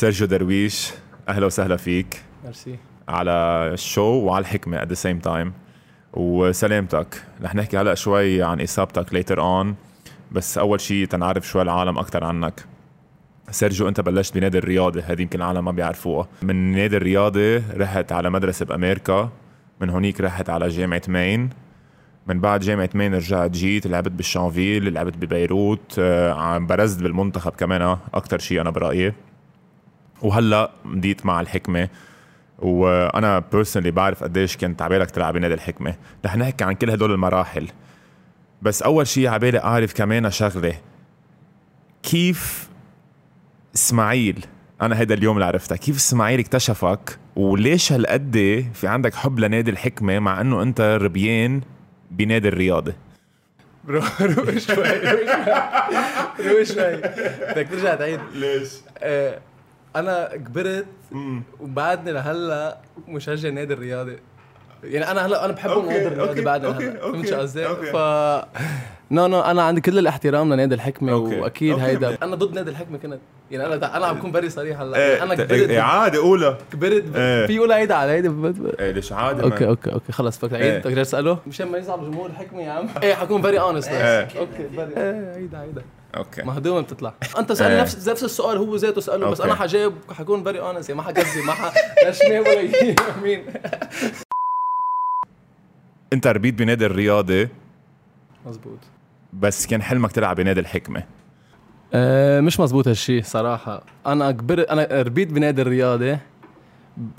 سيرجيو درويش أهلا وسهلا فيك. ميرسي على ال show وعلى الحكمة at the same time وسلامتك. رح نحكي هلأ شوي عن إصابتك later on بس أول شيء تنعرف شوي العالم أكثر عنك. سيرجيو أنت بلشت بنادي الرياضي هذه يمكن العالم ما بيعرفوها من نادي الرياضي رحت على مدرسة بأمريكا من هونيك رحت على جامعة مين من بعد جامعة مين رجعت جيت لعبت بالشانفيل لعبت ببيروت آه، عم برزت بالمنتخب كمان أكتر شيء أنا برأيي. وهلا بديت مع الحكمة وأنا بيرسونلي بعرف قديش كنت عبالك تلعب بنادي الحكمة. رح نحكي عن كل هدول المراحل. بس أول شيء عبالي أعرف كمان شغلة. كيف إسماعيل أنا هيدا اليوم اللي عرفتها كيف إسماعيل اكتشفك؟ وليش هالقد في عندك حب لنادي الحكمة مع إنه أنت ربيان بنادي الرياضة؟ روح روح شوي. روح شوي. بدك ترجع تعيد. ليش؟ أنا كبرت وبعدني لهلأ مشجع نادي الرياضي يعني أنا هلأ أنا بحب نادي الرياضي okay، فهمت شو قصدي؟ ف no no أنا عندي كل الاحترام لنادي الحكمة okay، وأكيد okay. هيدا. أنا ضد نادي الحكمة كنت. يعني أنا أنا عم بكون very صريح هلأ. إيه أنا ت- كبرت إيه، عادي قولها. كبرت إيه. في يقول هيدا على هيدا إيه ليش عادي okay. okay okay خلص فكر. إيه. عيد بدك تسأله؟ مشان ما يزعل جمهور الحكمة يا عم. إيه حكون very honest إيه. okay very إيه okay. مهضومه بتطلع. أنت سالني إيه. نفس نفس السؤال هو ذاته سأله بس. أنا حجاوب حكون very honest يعني ما حكذب ما ح لا شمال ولا يمين أنت ربيت بنادي الرياضي. مزبوط بس كان حلمك تلعب بنادي الحكمة. أه مش مزبوط هالشي صراحة. أنا كبرت أنا ربيت بنادي الرياضي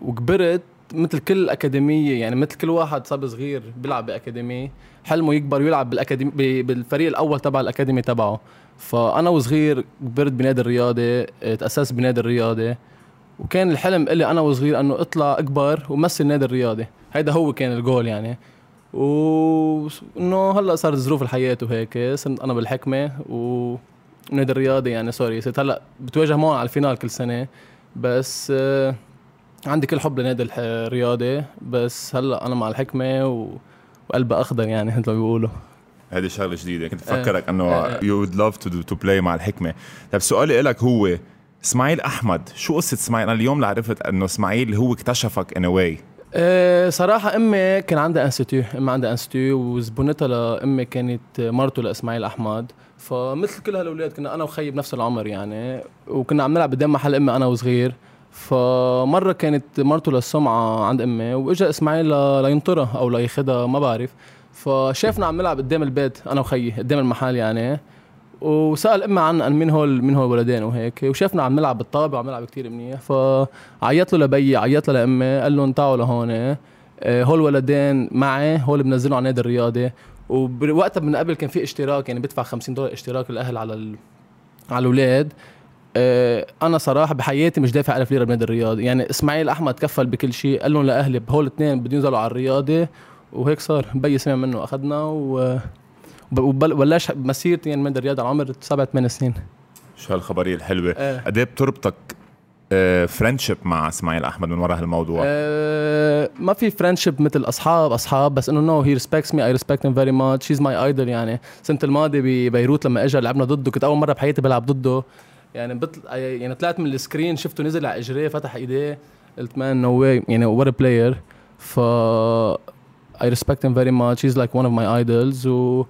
وكبرت مثل كل أكاديمية يعني مثل كل واحد صبي صغير بيلعب بأكاديمية حلمه يكبر ويلعب بالأكاديمي ب- بالفريق الأول تبع الأكاديمي تبعه. فأنا وصغير كبرت بنادي الرياضي تأسست بنادي الرياضي وكان الحلم إلي أنا وصغير أنه أطلع أكبر ومثل نادي الرياضي. هيدا هو كان الجول يعني. وإنه هلأ صارت ظروف الحياة وهيك صرت أنا بالحكمة و نادي الرياضي يعني sorry صرت هلأ بتواجه معهم على ال final كل سنة. بس آه عندي كل حب لنادي الرياضي بس هلأ أنا مع الحكمة و... وقلبي أخضر يعني مثل ما بيقولوا. هذه شغلة جديدة. كنت إيه. بفكرك إنه love to do, to play مع الحكمة. طيب سؤالي لك هو إسماعيل أحمد شو قصة إسماعيل؟ أنا اليوم اللي عرفت إنه إسماعيل هو اكتشفك way. أه صراحة أمي كان عندها institut، أمي عندها institut وزبونتها لأمي كانت مرته لإسماعيل أحمد، فمثل كل هالأولاد كنا أنا وخيي بنفس العمر يعني، وكنا عم نلعب قدام محل أمي أنا وصغير، فمرة كانت مرته للسمعة عند أمي وإجا إسماعيل ل- لينطرها أو لياخدها ما بعرف، فشافنا عم نلعب قدام البيت أنا وخيي قدام المحل يعني، وسأل أمي عن مين هول مين هول الولدين وهيك. وشافنا عم نلعب بالطابة وعم نلعب كتير منيح. فعيط له لبي عيط له لأمي قال لهم تعالوا لهون. آه، هول ولدين معي هول بنزلهم على نادي الرياضي ووقتها من قبل كان في اشتراك يعني بدفع 50 دولار اشتراك الاهل على ال... على الأولاد. أنا صراحة بحياتي مش دافع 1000 ليرة بنادي الرياضي. يعني إسماعيل أحمد كفل بكل شيء قال لهم لأهلي هول الاثنين بدهم ينزلوا على الرياضي وهيك صار. بي سمع منه أخذنا و وبل- وبلش مسيرتي يعني من الرياضي على عمر سبع ثمان سنين. شو هالخبرية الحلوة؟ آه. قد إيه بتربطك friendship مع إسماعيل أحمد من وراء هالموضوع؟ آه ما في friendship مثل أصحاب أصحاب بس إنه no he respects me I respect him very much he's my idol يعني. السنة الماضية ببيروت لما اجى لعبنا ضده كنت أول مرة بحياتي بلعب ضده. يعني بطل يعني طلعت من ال screen شفته نزل على إجريه فتح إيديه قلت man no way يعني what a player ف I respect him very much. He's like one of my idols. و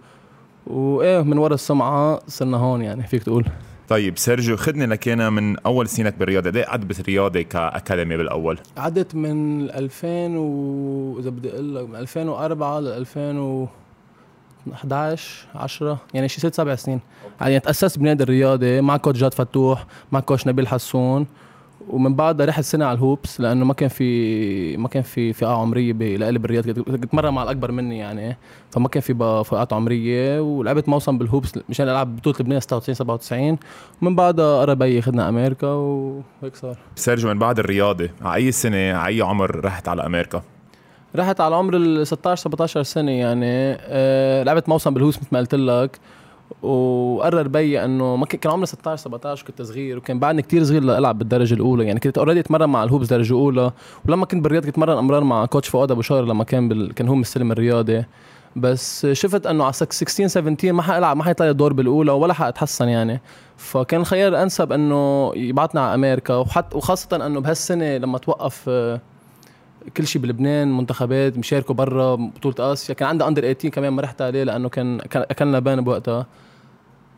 وايه من ورا السمعة صرنا هون يعني فيك تقول. طيب سيرجيو خدني لكينا من أول سنك بالرياضي. قد قعدت بالرياضي كأكاديمي بالأول؟ عدت من 2000 و إذا بدي أقول لك من 2004 ل 2011 10 يعني شي ست سبع سنين. يعني تاسست بنادي الرياضي مع coach جاد فتوح مع coach نبيل حسون. ومن بعدها رحت سنه على الهوبس لأنه ما كان في ما كان في فئة عمرية لإلي بالرياضي كنت أتمرن مع الأكبر مني يعني فما كان في فئات عمرية. ولعبت موسم بالهوبس مشان ألعب بطولة لبنان 96 97 ومن بعدها قرر بي ياخذنا أمريكا وهيك صار. سيرجيو من بعد الرياضي على أي سنة على أي عمر رحت على أمريكا؟ رحت على عمر ال 16 17 سنة يعني آه لعبت موسم بالهوبس مثل ما قلت لك وقرر بي إنه ما كان عمري 16 17 كنت صغير وكان بعدني كتير صغير لألعب بالدرجة الأولى يعني كنت already أتمرن مع الهوبس درجة أولى ولما كنت بالرياضي كنت أتمرن أمرار مع coach فؤاد أبو شهر لما كان بال... كان هو مستلم الرياضي. بس شفت إنه على 16 17 ما حألعب ما حيطلع دور بالأولى ولا حأتحسن يعني. فكان الخيار الانسب إنه يبعتنا على أمريكا وحتى وخاصة إنه بهالسنة لما توقف آه، كل شيء بلبنان منتخبات مشاركوا برا بطولة آسيا. كان عندها under 18 كمان ما رحت عليه لأنه كان أكلنا ban بوقتها.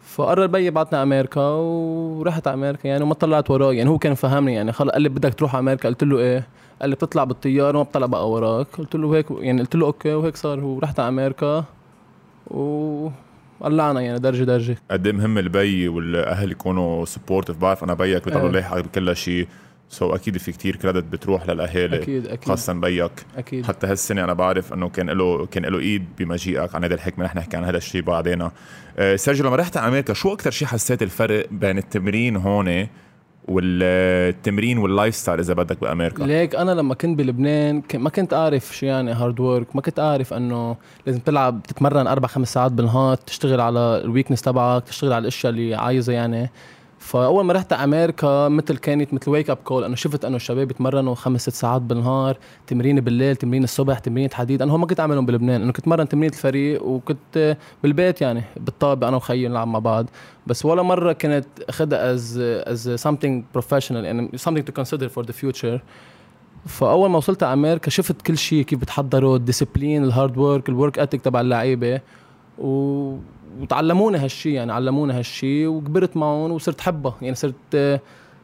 فقرر بيي بعتنا أمريكا ورحت على أمريكا يعني وما طلعت وراه يعني هو كان فهمني يعني خلص قال لي بدك تروح على أمريكا. قلت له إيه؟ قال لي بتطلع بالطيارة وما بطلع بقى وراك. قلت له هيك يعني قلت له okay وهيك صار ورحت على أمريكا و قلعنا يعني درجه درجة. قد إيه مهم البي والأهل يكونوا sportif بعرف أنا بيك بيضلوا إيه. بكل شيء. so so أكيد في كتير credit بتروح للأهالي أكيد أكيد. خاصه بيك. أكيد. حتى هالسنه أنا بعرف إنه كان له كان له إيد بمجيئك عن هذا الحكمة رح نحكي عن هذا الشيء بعدين أه سيرجيو لما رحت على أمريكا شو أكثر شيء حسيت الفرق بين التمرين هون والتمرين وال lifestyle إذا بدك بأمريكا؟ ليك أنا لما كنت بلبنان ما كنت أعرف شو يعني hard work ما كنت أعرف إنه لازم تلعب تتمرن أربع خمس ساعات بالنهار تشتغل على ال weakness تبعك تشتغل على الأشياء اللي عايزها يعني. فأول ما رحت على أمريكا مثل كانت مثل wake up call انه شفت إنه الشباب بيتمرنوا خمس ست ساعات بالنهار تمرين بالليل تمرين الصبح تمرين حديد أنا هو ما كنت أعملهم بلبنان انه كنت مرن تمرين الفريق وكنت بالبيت يعني بالطابه أنا وخيي نلعب مع بعض. بس ولا مرة كنت اخذها as as something professional يعني something to consider for the future. فأول ما وصلت على أمريكا شفت كل شيء كيف بتحضروا ال discipline ال hard work ال work ethic تبع اللعيبة. و... وتعلمونا هالشيء يعني علمونا هالشيء وكبرت معهم وصرت حبها يعني صرت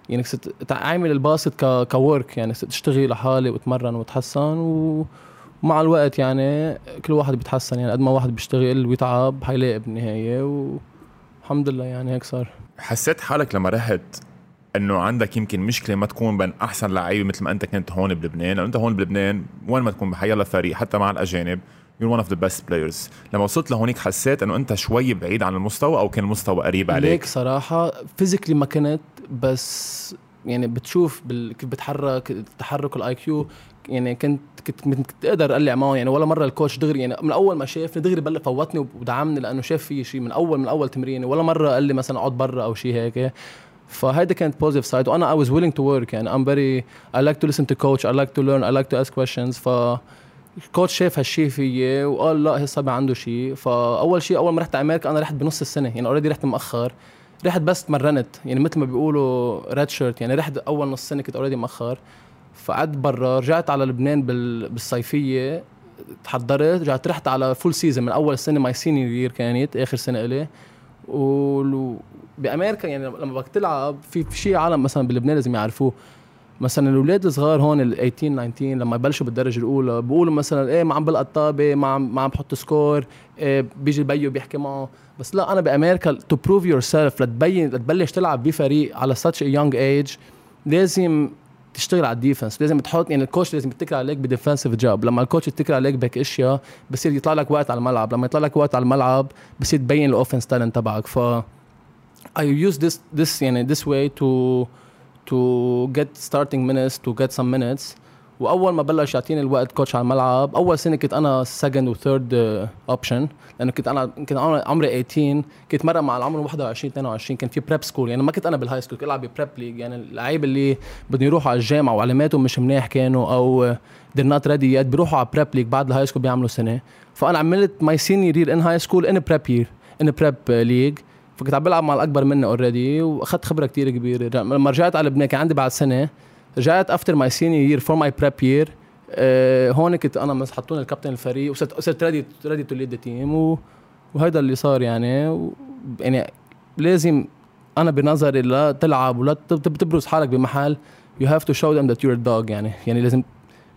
يعني صرت عامل الباسط ك كورك يعني صرت أشتغل لحالي وأتمرن وأتحسن و... ومع الوقت يعني كل واحد بيتحسن. يعني قد ما واحد بيشتغل ويتعب حيلاقي بالنهاية والحمد لله يعني هيك صار. حسيت حالك لما رحت إنه عندك يمكن مشكلة ما تكون بين أحسن لعيبة مثل ما أنت كنت هون بلبنان؟ لأنه أنت هون بلبنان وين ما تكون بحيلا فريق حتى مع الأجانب you're one of the best players. لما وصلت لهونيك حسيت إنه أنت شوي بعيد عن المستوى أو كان المستوى قريب ليك عليك صراحة physically ما كنت بس يعني بتشوف بال... كيف بتحرك تحرك ال IQ يعني كنت كنت كنت أقدر أقلع معه. يعني ولا مرة ال coach دغري يعني من أول ما شافني دغري بلش فوتني ودعمني لأنه شاف في شيء من أول من أول تمريني ولا مرة قال لي مثلا اقعد برا أو شيء هيك. فهيدا كانت positive side وأنا I was willing to work. يعني I'm very I like to listen to coach. I like to learn. I like to ask questions. ف ال coach شاف هالشيء فيي وقال لا الصبي عنده شيء فأول شيء أول ما رحت على أمريكا أنا رحت بنص السنة يعني already رحت مأخر. رحت بس تمرنت يعني مثل ما بيقولوا redshirt يعني رحت أول نص سنة كنت already مأخر. فقعدت برا رجعت على لبنان بال... بالصيفية تحضرت رجعت رحت على full season من أول سنة my senior year كانت آخر سنة إلي. و بأمريكا يعني لما بدك تلعب في شيء عالم مثلا بلبنان لازم يعرفوه. مثلا الأولاد الصغار هون ال 18 19 لما يبلشوا بالدرجة الأولى بيقولوا مثلا إيه ما عم بلقى الطابة ما عم ما عم بحط score إيه بيجي البيو بيحكي معه. بس لا أنا بأمريكا to prove yourself لتبين لتبلش تلعب بفريق على a young age لازم تشتغل على ال defense لازم تحط يعني ال coach لازم يتكل عليك ب defensive job لما ال coach يتكل عليك بهيك أشياء بصير يطلع لك وقت على الملعب لما يطلع لك وقت على الملعب بصير تبين ال offense talent تبعك. ف I use this this يعني this way to to get starting minutes to get some minutes. وأول ما بلش يعطيني الوقت coach على الملعب أول سنه كنت أنا second و third option لأنه كنت أنا كنت عمري 18 كنت مره مع العمر 21 22 كان في prep school يعني ما كنت أنا بال high school كنت ألعب ب prep league يعني اللعيبه اللي بدهم يروحوا على الجامعة وعلاماتهم مش منيح كانوا أو they're not ready yet بيروحوا على prep league بعد ال high school بيعملوا سنة. فأنا عملت my senior in high school and prep year in prep league فكنت عم بلعب مع الأكبر مني already وأخذت خبرة كتير كبيرة. لما رجعت على لبنان كان عندي بعد سنة رجعت after my senior year for my prep year هون كنت أنا حطوني الكابتن الفريق وصرت صرت ready ready to lead team وهيدا اللي صار يعني. و يعني لازم أنا بنظري لا تلعب ولا تب- تب- تبرز حالك بمحل. Have to show them that you're a dog يعني. يعني لازم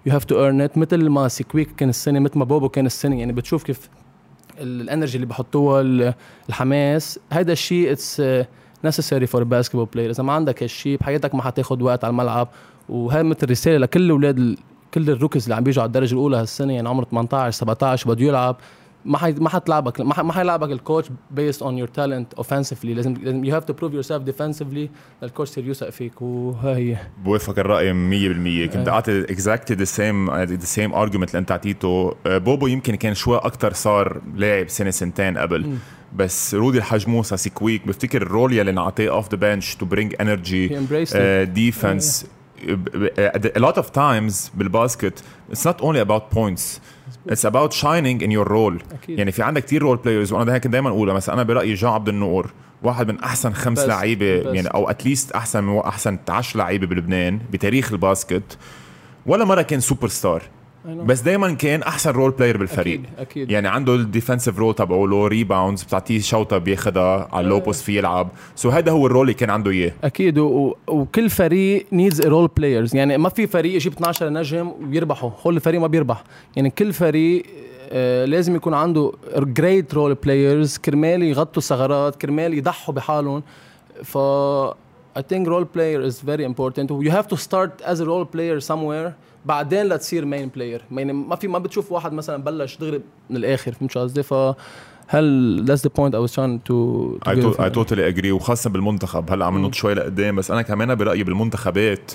you have to earn it. مثل ما سيكويك كان السنة مثل ما بوبو كان السنة. يعني بتشوف كيف ال energy اللي بحطوها ال- الحماس هيدا الشيء it's for a basketball player. إذا ما عندك هالشيء بحياتك ما حتاخد وقت على الملعب. وهي مثل رسالة لكل الاولاد ال- كل ال rookies اللي عم بيجوا على الدرجة الأولى هالسنة يعني عمره 18 17 بده يلعب. ما حي ما حتلعبك ما. ما حيلعبك ال coach based on your talent offensively. لازم لازم you have to prove yourself defensively لل coach يصير يوثق فيك. وهي هي بوافق الرأي 100% كنت. اعطي exactly the same the same argument اللي انت أعطيته. آه، بوبو يمكن كان شوي أكثر صار لاعب سنه سنتين قبل. بس رودي الحج موسى سيكويك بفتكر ال role يلي نعطيه off the bench to bring energy defense a lot of times بال basket it's not only about points. It's about shining in your role أكيد. يعني في عندك كتير role players وأنا هيك دائما اقولها مثلا أنا برأيي جان عبد النور واحد من أحسن خمس. لعيبة. يعني أو at least أحسن أحسن 10 لعيبة بلبنان بتاريخ ال basket ولا مرة كان سوبر ستار. بس دائما كان أحسن role player بالفريق. أكيد أكيد. يعني عنده ال defensive role تبعه له rebounds بتعطيه شوطة بياخدها على ال low post في يلعب. so هذا هو ال role اللي كان عنده إياه. أكيد و... و... وكل فريق needs role players يعني ما في فريق يجيب 12 نجم ويربحوا كل فريق ما بيربح. يعني كل فريق آه، لازم يكون عنده great role players كرمال يغطوا ثغرات كرمال يضحوا بحالهم. ف I think role player is very important. You have to start as a role player somewhere. بعدين لتصير main player يعني ما في ما بتشوف واحد مثلا بلش دغري من الآخر فهمت شو قصدي؟ ف هل that's the point I was trying to, to I, give. to, I totally agree وخاصة بالمنتخب. هلأ عم ننط شوي لقدام بس أنا كمان برأيي بالمنتخبات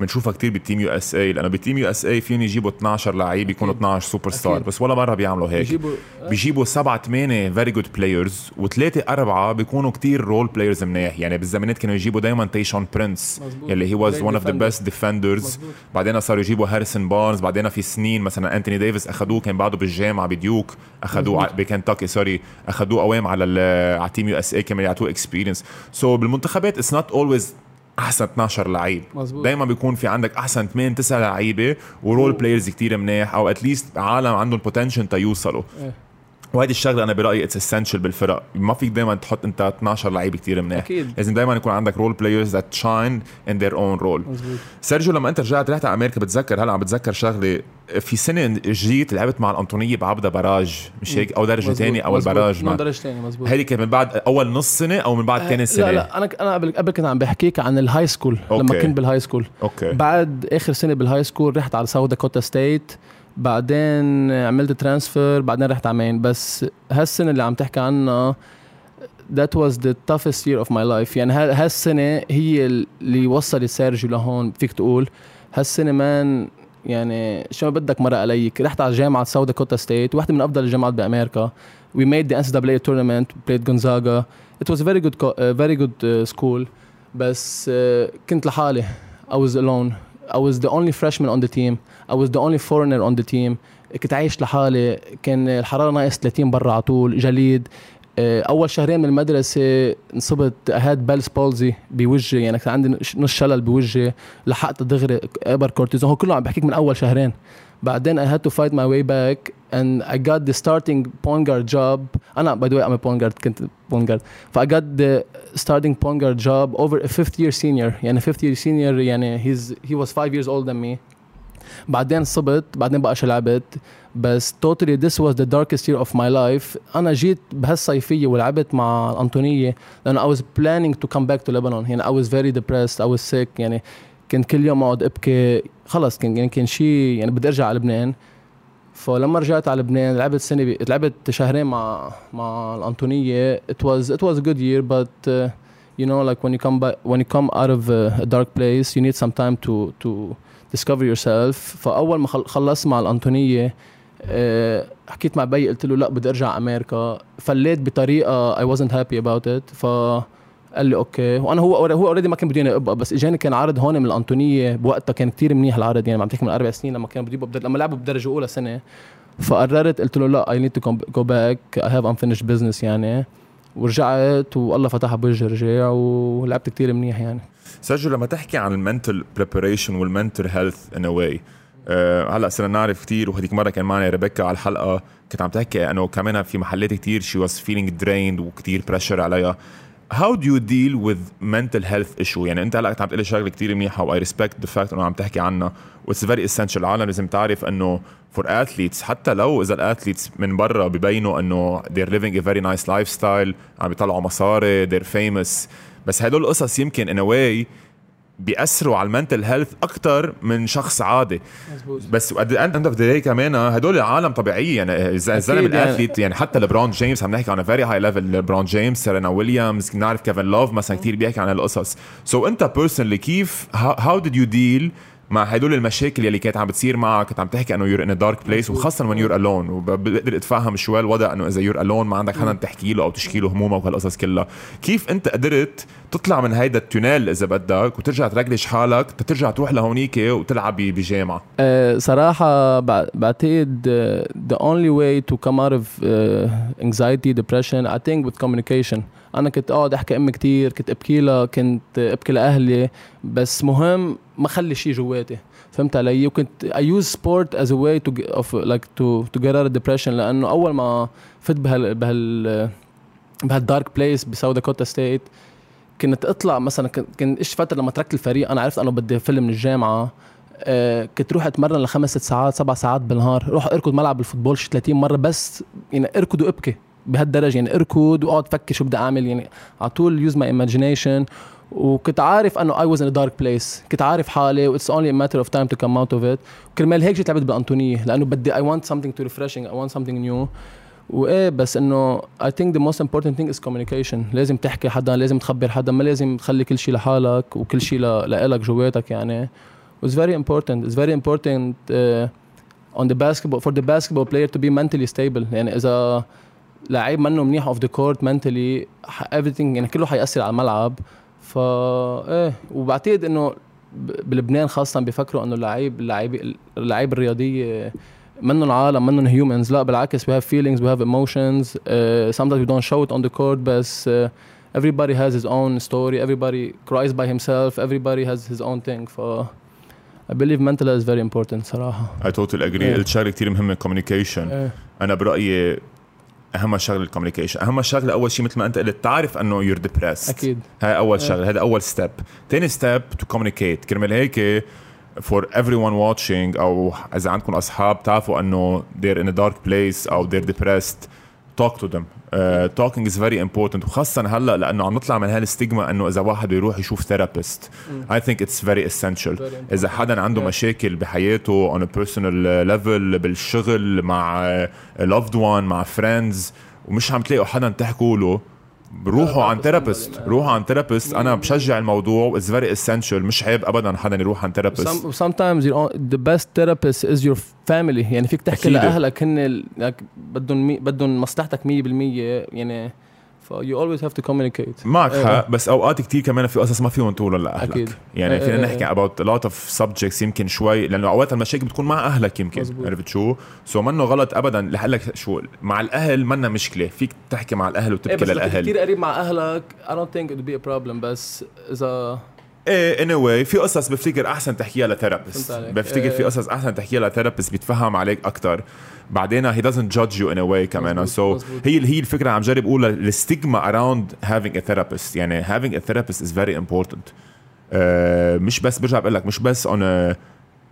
بنشوفها كتير بال team USA لأنه بال team USA فيهم يجيبوا 12 لعيب يكونوا 12 سوبر ستار أكيد. بس ولا مرة بيعملوا هيك. بيجيبوا بيجيبوا سبعة ثمانية very good players وثلاثة أربعة بيكونوا كتير role players منيح. يعني بالزمانات كانوا يجيبوا دايما تيشون مزبوط. يلي هي was one of the. best defenders. بعدين صاروا يجيبوا هاريسون بارنز بعدين في سنين مثلا انتوني ديفيس اخذوه كان بعده بالجامعة بديوك اخذوه بكنتاكي sorry اخذوه قوام على ال- على team USA كمان يعطوه experience so بالمنتخبات it's not always أحسن 12 لعيب. دائما بيكون في عندك أحسن 8 9 لعيبة و role players كتير منيح أو at least عالم عندهم potential تيوصلوا إيه. وهيدي الشغلة أنا برأيي it's essential بالفرق. ما فيك دائما تحط أنت 12 لعيب كتير منيح. أكيد. لازم دائما يكون عندك role players that shine in their own role سيرجيو لما أنت رجعت رحت على أمريكا بتذكر هلا عم بتذكر شغلة. في سنة جيت لعبت مع الأنطونية بعبده barrage مش هيك؟ أو درجة. ثانية أو مزبوط. ال barrage مع درجة ثانية مزبوط هيدي كانت من بعد أول نص سنة أو من بعد ثاني سنة؟ لا لا أنا أنا قبل قبل كنت عم بحكيك عن ال high school لما. كنت بال high school أوكي. بعد آخر سنة بال high school رحت على ساوث داكوتا ستيت بعدين عملت transfer بعدين رحت على مين بس هالسنة اللي عم تحكي عنها that was the toughest year of my life. يعني ها- هالسنة هي اللي وصلت سيرجيو لهون فيك تقول. هالسنة man يعني شو ما بدك مرق عليك رحت على جامعة ساوث داكوتا ستيت واحدة من أفضل الجامعات بأمريكا. We made the NCAA tournament played Gonzaga. It was a very good uh, very good uh, school. بس uh, كنت لحالي. I was alone. I was the only freshman on the team. I was the only foreigner on the team. كنت عايش لحالي. كان الحرارة ناقص 30 برا على طول جليد. آه، أول شهرين من المدرسة انصبت هاد Bell's palsy بوجهي. يعني كان عندي نص شلل بوجهي. لحقت دغري أبر كورتيزون. هو كله عم بحكيك من أول شهرين. بعدين I had to fight my way back and I got the starting point guard job انا by the way I'm a point guard كنت point guard ف I got the starting point guard job over a fifth year senior يعني fifth year senior يعني he's he was five years older than me بعدين صبت بعدين بقى لعبت بس totally this was the darkest year of my life انا جيت بهالصيفيه ولعبت مع الانطونيه لانه I was planning to come back to Lebanon يعني I was very depressed I was sick يعني كنت كل يوم أقعد أبكي. خلص كان يعني كان شيء يعني بدي أرجع على لبنان. فلما رجعت على لبنان لعبت سنة بي... لعبت شهرين مع مع الأنطونية. It was it was a good year but uh, you know like when you come back when you come out of a, dark place you need some time to to فأول ما خل- خلصت مع الأنطونية آه، حكيت مع بي قلت له لا بدي أرجع أمريكا. فليت بطريقة I wasn't happy about it. ف قال لي أوكي. وأنا هو هو already ما كان بده اياني ابقى بس إجاني كان عرض هون من الأنطونية بوقتها كان كتير منيح العرض يعني عم تحكي من أربع سنين لما كان بده يبقى. لما لعبوا بدرجة أولى سنة. فقررت قلت له لا I need to go back. I have unfinished business يعني. ورجعت والله فتحها بوجهي رجع ولعبت كتير منيح يعني. سيرجيو لما تحكي عن ال mental preparation وال mental health and why هلأ صرنا نعرف كثير وهذيك مرة كان معنا ريبيكا على الحلقة كنت عم تحكي إنه كمان في محلات كثير she was feeling drained وكثير pressure عليها. How do you deal with mental health issue? يعني انت هلأ عم تقول لي شغلة كثير منيحة و I respect the fact إنه عم تحكي عنها و it's very essential. العالم لازم تعرف إنه for athletes حتى لو إذا ال athletes من برا ببينوا إنه they're living a very nice lifestyle عم بيطلعوا مصاري they're famous. بس هدول القصص يمكن in a way بيأثروا على ال mental health أكثر من شخص عادي. مزبوط بس at the end of the day كمان هدول عالم طبيعية. يعني الز- الزلمه أكيد يعني. ال athlete يعني حتى لبرون جيمس عم نحكي عن very high level لبرون جيمس سيرينا ويليامز نعرف كيفن لوف مثلا كثير بيحكي عن هالقصص so أنت personally كيف how did you deal مع هدول المشاكل يلي كانت عم بتصير معك كنت عم تحكي إنه you're in dark place وخاصة when you're alone وبقدر أتفهم شوي الوضع إنه إذا you're alone ما عندك حدا تحكي له أو تشكي له همومك وهالقصص كلها. كيف أنت قدرت تطلع من هيدا ال tunnel إذا بدك وترجع ترجلش حالك ترجع تروح لهونيك وتلعب بجامعة؟ أه صراحة بعتقد uh, the only way to come out of uh, anxiety depression I think with communication. أنا كنت اقعد أحكي أمي كتير كنت أبكي لها كنت أبكي لأهلي بس مهم ما اخلي شيء جواتي فهمت علي؟ وكنت I use sport as way to of like to to get out depression لأنه أول ما فت بهال بهال بهال dark place ب South Dakota State كنت أطلع مثلا كنت إيش فترة لما تركت الفريق أنا عرفت إنه بدي فل من الجامعة آه كنت روح أتمرن لخمس ست ساعات سبع ساعات بالنهار روح أركض ملعب ال football شي 30 مرة بس يعني أركض وأبكي. بهالدرجة يعني اركض واقعد فكر شو بدي أعمل يعني على طول use my imagination وكنت عارف إنه I was in dark place كنت عارف حالي و it's only matter of time to come out of it كرمال هيك جيت لعبت بالأنطونية لأنه بدي I want something to refreshing I want something new وإيه بس إنه I think the most important thing is communication لازم تحكي حدا لازم تخبر حدا ما لازم تخلي كل شيء لحالك وكل شيء لإلك جواتك يعني. It's very important it's very important uh, on the basketball for the basketball player to be mentally stable. يعني إذا لعيب منه منيح off the court mentally everything يعني كله حيأثر على الملعب. فا إيه وبعتقد إنه بلبنان خاصة بيفكروا إنه اللعيب اللعيب اللعيب الرياضيه آه، منه العالم منه humans لا بالعكس we have feelings we have emotions some we don't show it on the court بس آه، everybody has his own story. Everybody cries by himself. Everybody has his own thing. فا I believe mental is very important صراحة. I totally agree. yeah. الشغلة كثير مهمة communication. yeah. أنا برأيي أهم شغلة ال communication. أهم شغلة أول شيء مثل ما أنت قلت تعرف إنه you're depressed أكيد. هاي أول شغلة هذا أول step ثاني step to communicate كرمال هيك for everyone watching أو إذا عندكم أصحاب تعرفوا إنه they're in a dark place أو they're depressed talk to them. talking is very important وخاصه هلأ لأنه عم نطلع من هال stigma إنه إذا واحد يروح يشوف therapist I think it's very essential إذا حدا عنده مشاكل بحياته on personal level بالشغل مع loved one مع friends ومش عم تلاقوا حدا تحكوا له روحوا عن therapist روحوا عن therapist. أنا بشجع الموضوع. is very essential مش عيب ابدا حدا يروح عن therapist. Sometimes the best therapist is your family يعني فيك تحكي لأهلك هن بدهم بدهم مصلحتك 100% يعني you always have to communicate. معك حق إيه. بس أوقات كتير كمان في قصص ما فيهم تقولهم لاهلك أكيد. يعني إيه، فينا إيه، نحكي a lot of subjects يمكن شوي لأنه أوقات المشاكل بتكون مع أهلك يمكن عرفت شو؟ so منه غلط ابدا لك شو؟ مع الأهل منا مشكلة فيك تحكي مع الأهل وتبكي إيه للأهل. كثير قريب مع أهلك I don't think it would be a problem بس إذا إيه anyway, في قصص بفتكر أحسن تحكيها ل therapist بفتكر إيه. في قصص أحسن تحكيها ل therapist بيتفهم عليك أكثر بعدين هي doesn't judge you in a way كمان so هي هي الفكرة عم جرب اقولها ال stigma around having a therapist يعني having a therapist is very important uh, مش بس برجع بقول لك مش بس on a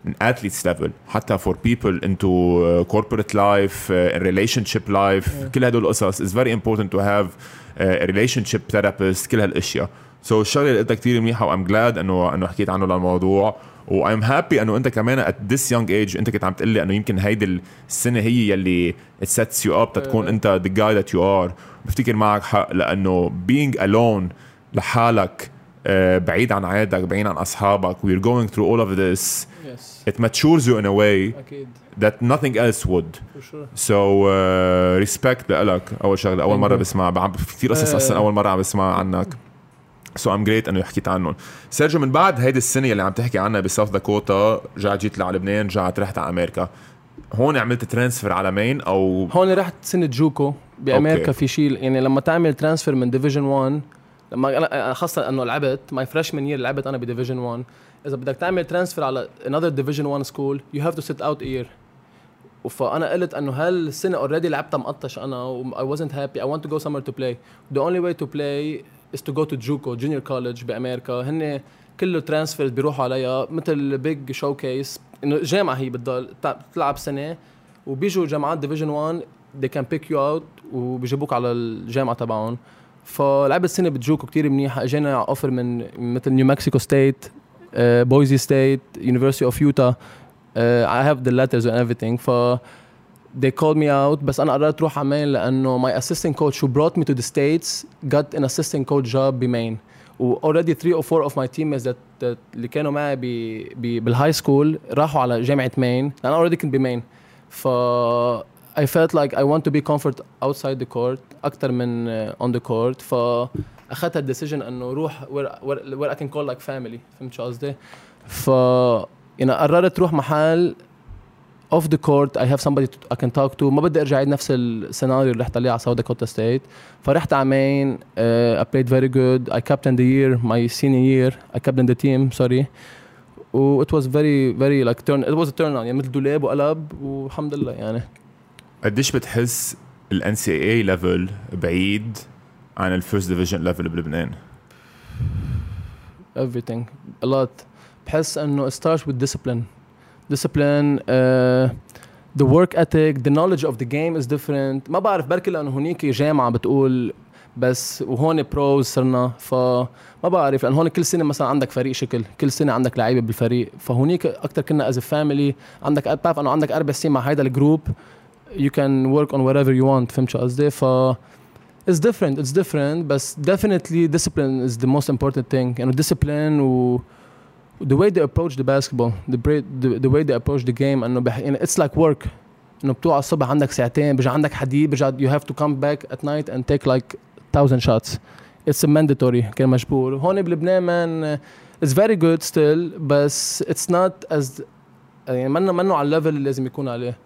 an athlete's level حتى for people into uh, corporate life uh, relationship life yeah. كل هدول القصص is very important to have uh, a relationship therapist كل هالاشياء so الشغله اللي قلتها كثير منيحه و I'm glad انه انه حكيت عنه للموضوع و I'm happy إنه أنت كمان at this young age أنت كنت عم تقول لي إنه يمكن هيدي السنة هي يلي it sets you up تكون أنت the guy that you are بفتكر معك حق لأنه being alone لحالك uh, بعيد عن عائلتك بعيد عن أصحابك going through all of this. Yes. it matures you in a way أكيد. that nothing else would. For sure. so uh, respect لك. أول شغلة أول مرة بسمع كثير قصص أصلا أول مرة عم بسمع عنك. so I'm glad أنه حكيت عنهم. سيرجيو من بعد هيدي السنة اللي عم تحكي عنها بساوث داكوتا رجعت جيت على لبنان رجعت رحت على أمريكا. هون عملت transfer على مين أو هون رحت سنة JUCO بأمريكا okay. في شيء يعني لما تعمل transfer من division 1 لما خاصة أنه لعبت my freshman year لعبت أنا ب division 1 إذا بدك تعمل transfer على another division 1 school you have to sit out a year. فأنا قلت أنه هالسنة already لعبتها مقطش أنا و I wasn't happy. I want to go somewhere to play. The only way to play is to go to JUCO junior college بأمريكا. هن كله transfers بيروحوا عليها مثل big showcase إنه جامعة هي بتضل تلعب سنة وبيجوا جامعات division 1 they can pick you out وبيجيبوك على الجامعة تبعهم. فلعبت سنة ب JUCO كتير منيحة. إجينا offer من مثل New Mexico State Boise State University of Utah I have the letters and everything. ف they called me out بس انا قررت اروح على مين لانه my assistant coach who brought me to the states got an assistant coach job بمين و already three or four of my teammates that, that اللي كانوا معي ب ب بالهاي سكول راحوا على جامعه مين انا اوريدي كنت بمين ف I felt like I want to be comfort outside the court اكثر من uh, on the court ف اخذت الديسيجن انه روح where, where, where I can call like family فهمت شو قصدي؟ ف يعني قررت روح محل off the court I have somebody I can talk to. ما بدي أرجع اعيد نفس السيناريو اللي رحت عليه على ساوث داكوتا ستيت فرحت على مين uh, I played very good. I captained the year my senior year. I captained the team sorry. و it was very very like turn it was a turn on. يعني مثل دولاب وقلب والحمد لله يعني. قديش بتحس ال NCAA level بعيد عن ال first division level بلبنان؟ everything. A lot. بحس إنه it starts with discipline. Discipline uh, the work ethic the knowledge of the game is different. ما بعرف بركي لأنه هونيك جامعة بتقول بس وهون pros صرنا فما بعرف لأن هون كل سنة مثلا عندك فريق شكل كل سنة عندك لعيبة بالفريق. فهونيك أكثر كنا as family عندك بتعرف إنه عندك أربع سنين مع هيدا ال group you can work on whatever you want فهمت شو قصدي؟ ف it's different it's different بس definitely discipline is the most important thing. يعني discipline و the way they approach the basketball the, the, the way they approach the game انه بح... يعني it's like work انه بتوع الصبح عندك ساعتين برجع عندك حديد برجع you have to come back at night and take like thousand shots it's mandatory كان مجبور هون بلبنان man it's very good still بس it's not as يعني منه منه على الليفل اللي لازم يكون عليه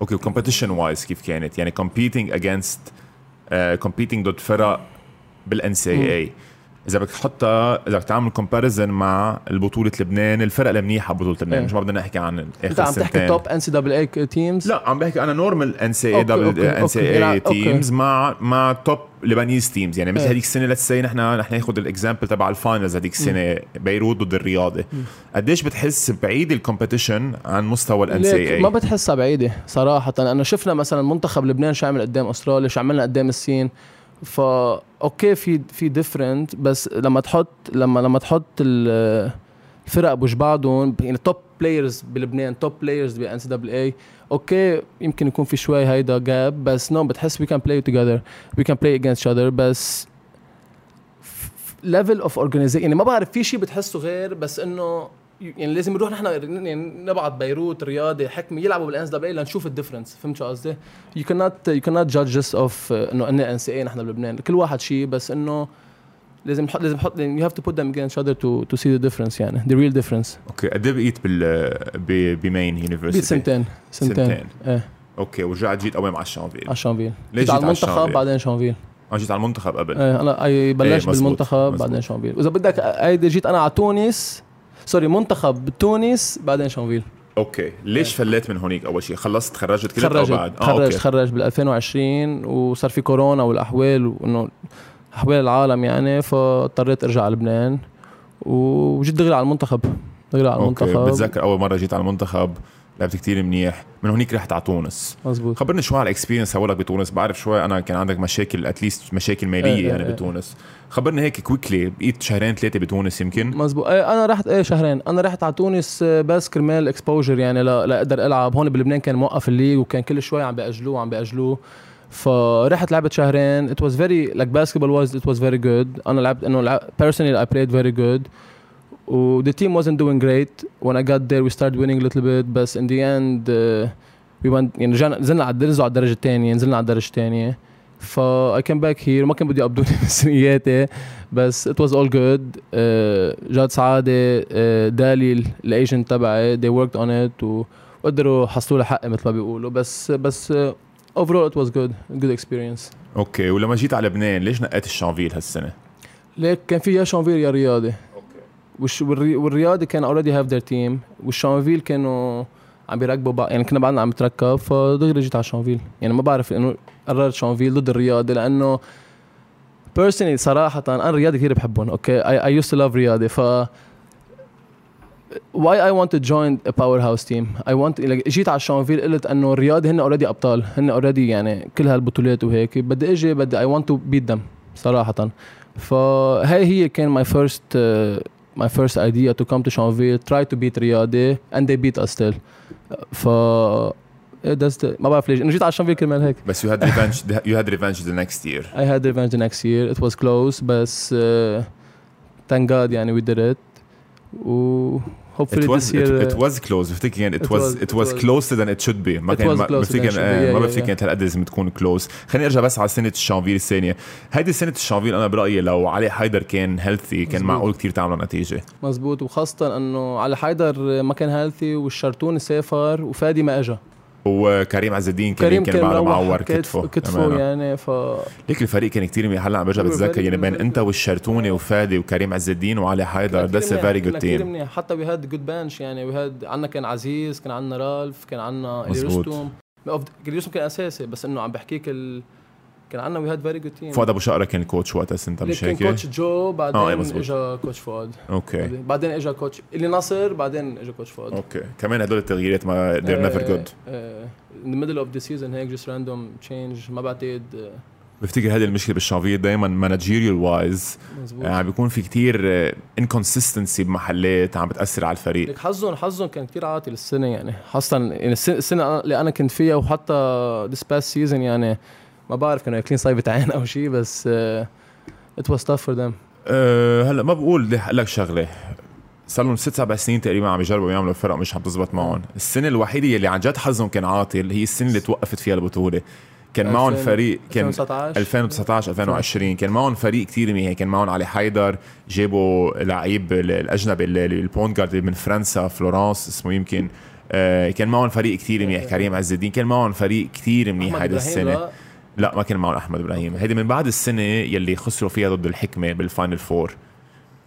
أوكي و competition wise كيف كانت يعني competing against uh, competing ضد فرق بال NCAA إذا بدك تحطها إذا بدك تعمل comparison مع البطولة لبنان الفرق المنيحه ببطولة لبنان إيه. مش ما بدنا نحكي عن آخر عم تحكي top NCAA teams لا عم بحكي أنا normal NCAA أوكي، NCAA. teams مع مع top Lebanese teams يعني مثل إيه. هذيك السنة let's see نحن نحن ناخذ ال example تبع ال finals هذيك السنة بيروت ضد الرياضي. قديش بتحس بعيد ال competition عن مستوى ال NC ليك ما A بتحسها بعيدة صراحة. أنا شفنا مثلا منتخب لبنان شو عمل قدام أستراليا شو عملنا قدام الصين. فا أوكي في في difference بس لما تحط لما لما تحط ال- الفرق بوج بعضهم يعني top players بلبنان top players ب NCAA أوكي يمكن يكون في شوي هيدا gap بس no بتحس we can play together we can play against other بس ليفل اوف اورجانيزيشن يعني ما بعرف في شيء بتحسه غير بس إنه يعني لازم نروح نحن يعني نبعت بيروت رياضي حكمه يلعبوا بالان اس دبليو لنشوف الديفرنس فهمت شو قصدي؟ يو كانت يو كانت جادج اوف إنه اني ان سي اي نحن بلبنان. كل واحد شيء بس إنه لازم نحط لازم نحط يو هاف تو بوت ذم against each other to to see the difference يعني the real difference. أوكي قد إيه بقيت بال بمين يونيفرستي سنتين. سنتين. سنتين. إيه. أوكي ورجعت جيت قوام على الشانفيل. على شانفيل ليش جيت على المنتخب؟ بعدين شانفيل. آه جيت على المنتخب قبل. إيه أنا أي بلشت بالمنتخب. بعدين شانفيل. وإذا بدك هيدي جيت أنا على تونس sorry منتخب بتونس بعدين شانفيل أوكي. ليش فليت من هونيك أول شيء؟ خلصت تخرجت أو خرجت بعد؟ خرج خرج بال 2020 وصار في كورونا والأحوال وإنه أحوال العالم يعني فاضطريت أرجع على لبنان. وجيت دغري على المنتخب دغري على المنتخب. بتذكر أول مرة جيت على المنتخب؟ لعبت كتير منيح. من هونيك رحت على تونس. مزبوط خبرني شوي على ال experience هولك بتونس. بعرف شوي أنا كان عندك مشاكل at least مشاكل مالية إيه، يعني إيه. بتونس. خبرني هيك quickly بقيت شهرين ثلاثة بتونس يمكن؟ مزبوط إيه أنا رحت إيه شهرين. أنا رحت على تونس آه، بس كرمال exposure يعني لا لاقدر ألعب. هون بلبنان كان موقف ال league وكان كل شوي عم بيأجلوه عم بيأجلوه فرحت لعبت شهرين. It was very like basketball was it was very good. أنا لعبت إنه I played very good. و the team wasn't doing great. When I got there we started winning a little bit بس in the end uh, we went يعني رجعنا نزلنا على نزلوا على الدرجة الثانية نزلنا على الدرجة الثانية ف I came back here. وما كان بدي يقبضوني مسؤولياتي بس it was all good. Uh, جاد سعادة uh, دالي ال agent تبعي they worked on it و- وقدروا حصلوا لي حقي مثل ما بيقولوا. بس بس uh, overall it was good. Good experience. أوكي. ولما جيت على لبنان ليش نقيت الشانفيل هالسنة؟ ليك كان في يا شانفيل يا رياضي. والرياضي كان already have their team والشانفيل كانوا عم بيركبوا بعض. يعني كنا بعدنا عم نتركب فدغري جيت على شانفيل. يعني ما بعرف إنه قررت شانفيل ضد الرياضي لأنه personally صراحة أنا الرياضي كثير بحبهم أوكي I, I used to love رياضي ف why I want to join a powerhouse team? I want like جيت على شانفيل قلت إنه الرياضي هن already أبطال هن already يعني كل هالبطولات وهيك. بدي أجي بدي I want to beat them صراحة. فهي هي كان first uh, my first idea to come to Shanville try to beat رياضي and they beat us still ف إيه that's the ما بعرف ليش انه جيت على شانفيل كرمال هيك بس يو هاد ريفنج يو هاد ريفنج ذا نيكست يير I had revenge the next year it was close بس uh, thank God يعني we did it و Hopefully It was this year it, it was close. بفتكر يعني it, It was it was closer than it should be. ما كان ما بفتكر ما بفتكر. كانت هالقد لازم تكون close خليني أرجع بس على سنة الشانفيل الثانية. هيدي سنة الشانفيل أنا برأيي لو علي حيدر كان healthy كان. معقول كتير تعمل نتيجة. مزبوط وخاصة إنه علي حيدر ما كان healthy والشرتون سافر وفادي ما اجى وكريم عز الدين كان كريم كان بعد مروح معور كتف- كتفه كتفه. يعني ف ليك الفريق كان كتير هلا عم برجع بتذكر يعني بين انت. والشرتوني وفادي وكريم عز الدين وعلي حيدر that's a very good كثير team منيح حتى we had good bench يعني we had عندنا كان عزيز كان عندنا رالف كان عندنا. اليوستوم اليوستوم كان أساسي بس إنه عم بحكيك ال... كان عندنا we had very good team فؤاد أبو شقرة كان ال coach وقتها انت مش كان هيك؟ coach جو بعدين آه،. اجى coach فؤاد. أوكي. بعدين اجى coach اللي نصر بعدين اجى coach فؤاد. أوكي. كمان هدول التغييرات ما they're آه، never good. in the middle of the season هيك just random change ما بعتقد آه، بفتكر هذه المشكلة بالشانفيل دائما managerial wise يعني بيكون في كتير inconsistency بمحلات عم بتأثر على الفريق. لك حظهم حظهم كان كتير عاطل السنة يعني. خاصة يعني السنة, اللي أنا كنت فيها وحتى this past season يعني ما بعرف كانوا ياكلين صيبة عين أو شيء بس was tough for them. أه هلأ ما بقول بدي أقول لك شغلة. صار لهم ست سبع سنين تقريبا عم يجربوا يعملوا فرق مش عم تزبط معهم، السنة الوحيدة يلي عن جد حظهم كان عاطل هي السنة اللي توقفت فيها البطولة، كان معهم 2000 فريق كان 2019 2019 2020 كان معهم فريق كتير منيح كان معهم علي حيدر جابوا لعيب ال- الأجنبي ال- ال- point guard من فرنسا فلورانس اسمه يمكن. آه، كان معهم فريق كتير منيح كريم عز الدين. كان معهم فريق كتير منيح هيدي السنة. لا، ما كان معهم أحمد إبراهيم. هيدي من بعد السنة يلي خسروا فيها ضد الحكمة بال final four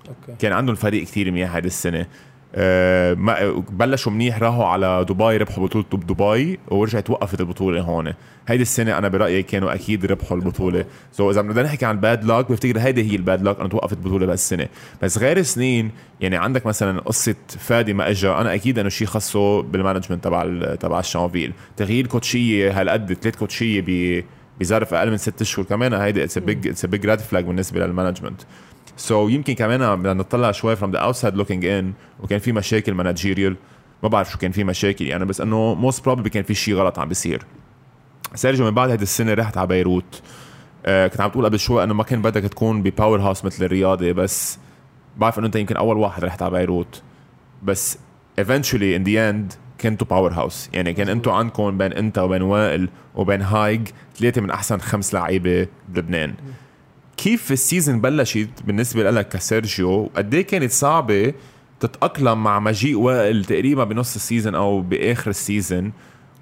okay. كان عندهم فريق كتير منيح هيدي السنة. آه، ما بلشوا منيح راحوا على دبي ربحوا بطولة بدبي ورجعت وقفت البطولة هون. هيدي السنة أنا برأيي كانوا أكيد ربحوا البطولة. so إذا بدنا نحكي عن bad luck بفتكر هيدي هي ال bad luck أنه توقفت البطولة بهالسنة. بس غير سنين يعني عندك مثلا قصة فادي ما اجى أنا أكيد إنه شيء خصه بال management تبع تبع الشانفيل تغيير كوتشية هالقد ثلاث كوتشية ب بظرف أقل من ست اشهر كمان هيدي it's big it's big red flag بالنسبة لل management. so, يمكن كمان بدنا نطلع شوي from the outside looking in وكان في مشاكل managerial ما بعرف شو كان في مشاكل يعني بس إنه most probably كان في شيء غلط عم بيصير. سيرجيو من بعد هيدي السنة رحت على بيروت. آه كنت عم تقول قبل شوي إنه ما كان بدك تكون ب powerhouse مثل الرياضة بس بعرف إنه أنت يمكن أول واحد رحت على بيروت. بس eventually in the end كنتوا powerhouse يعني كان أنتوا عندكم بين انت وبين وائل وبين هايج ثلاثة من أحسن خمس لعيبه بلبنان كيف ال season بلشت بالنسبة لك كسيرجيو؟ وقد إيه كانت صعبة تتأقلم مع مجيء وائل تقريبا بنص ال season أو بآخر ال season؟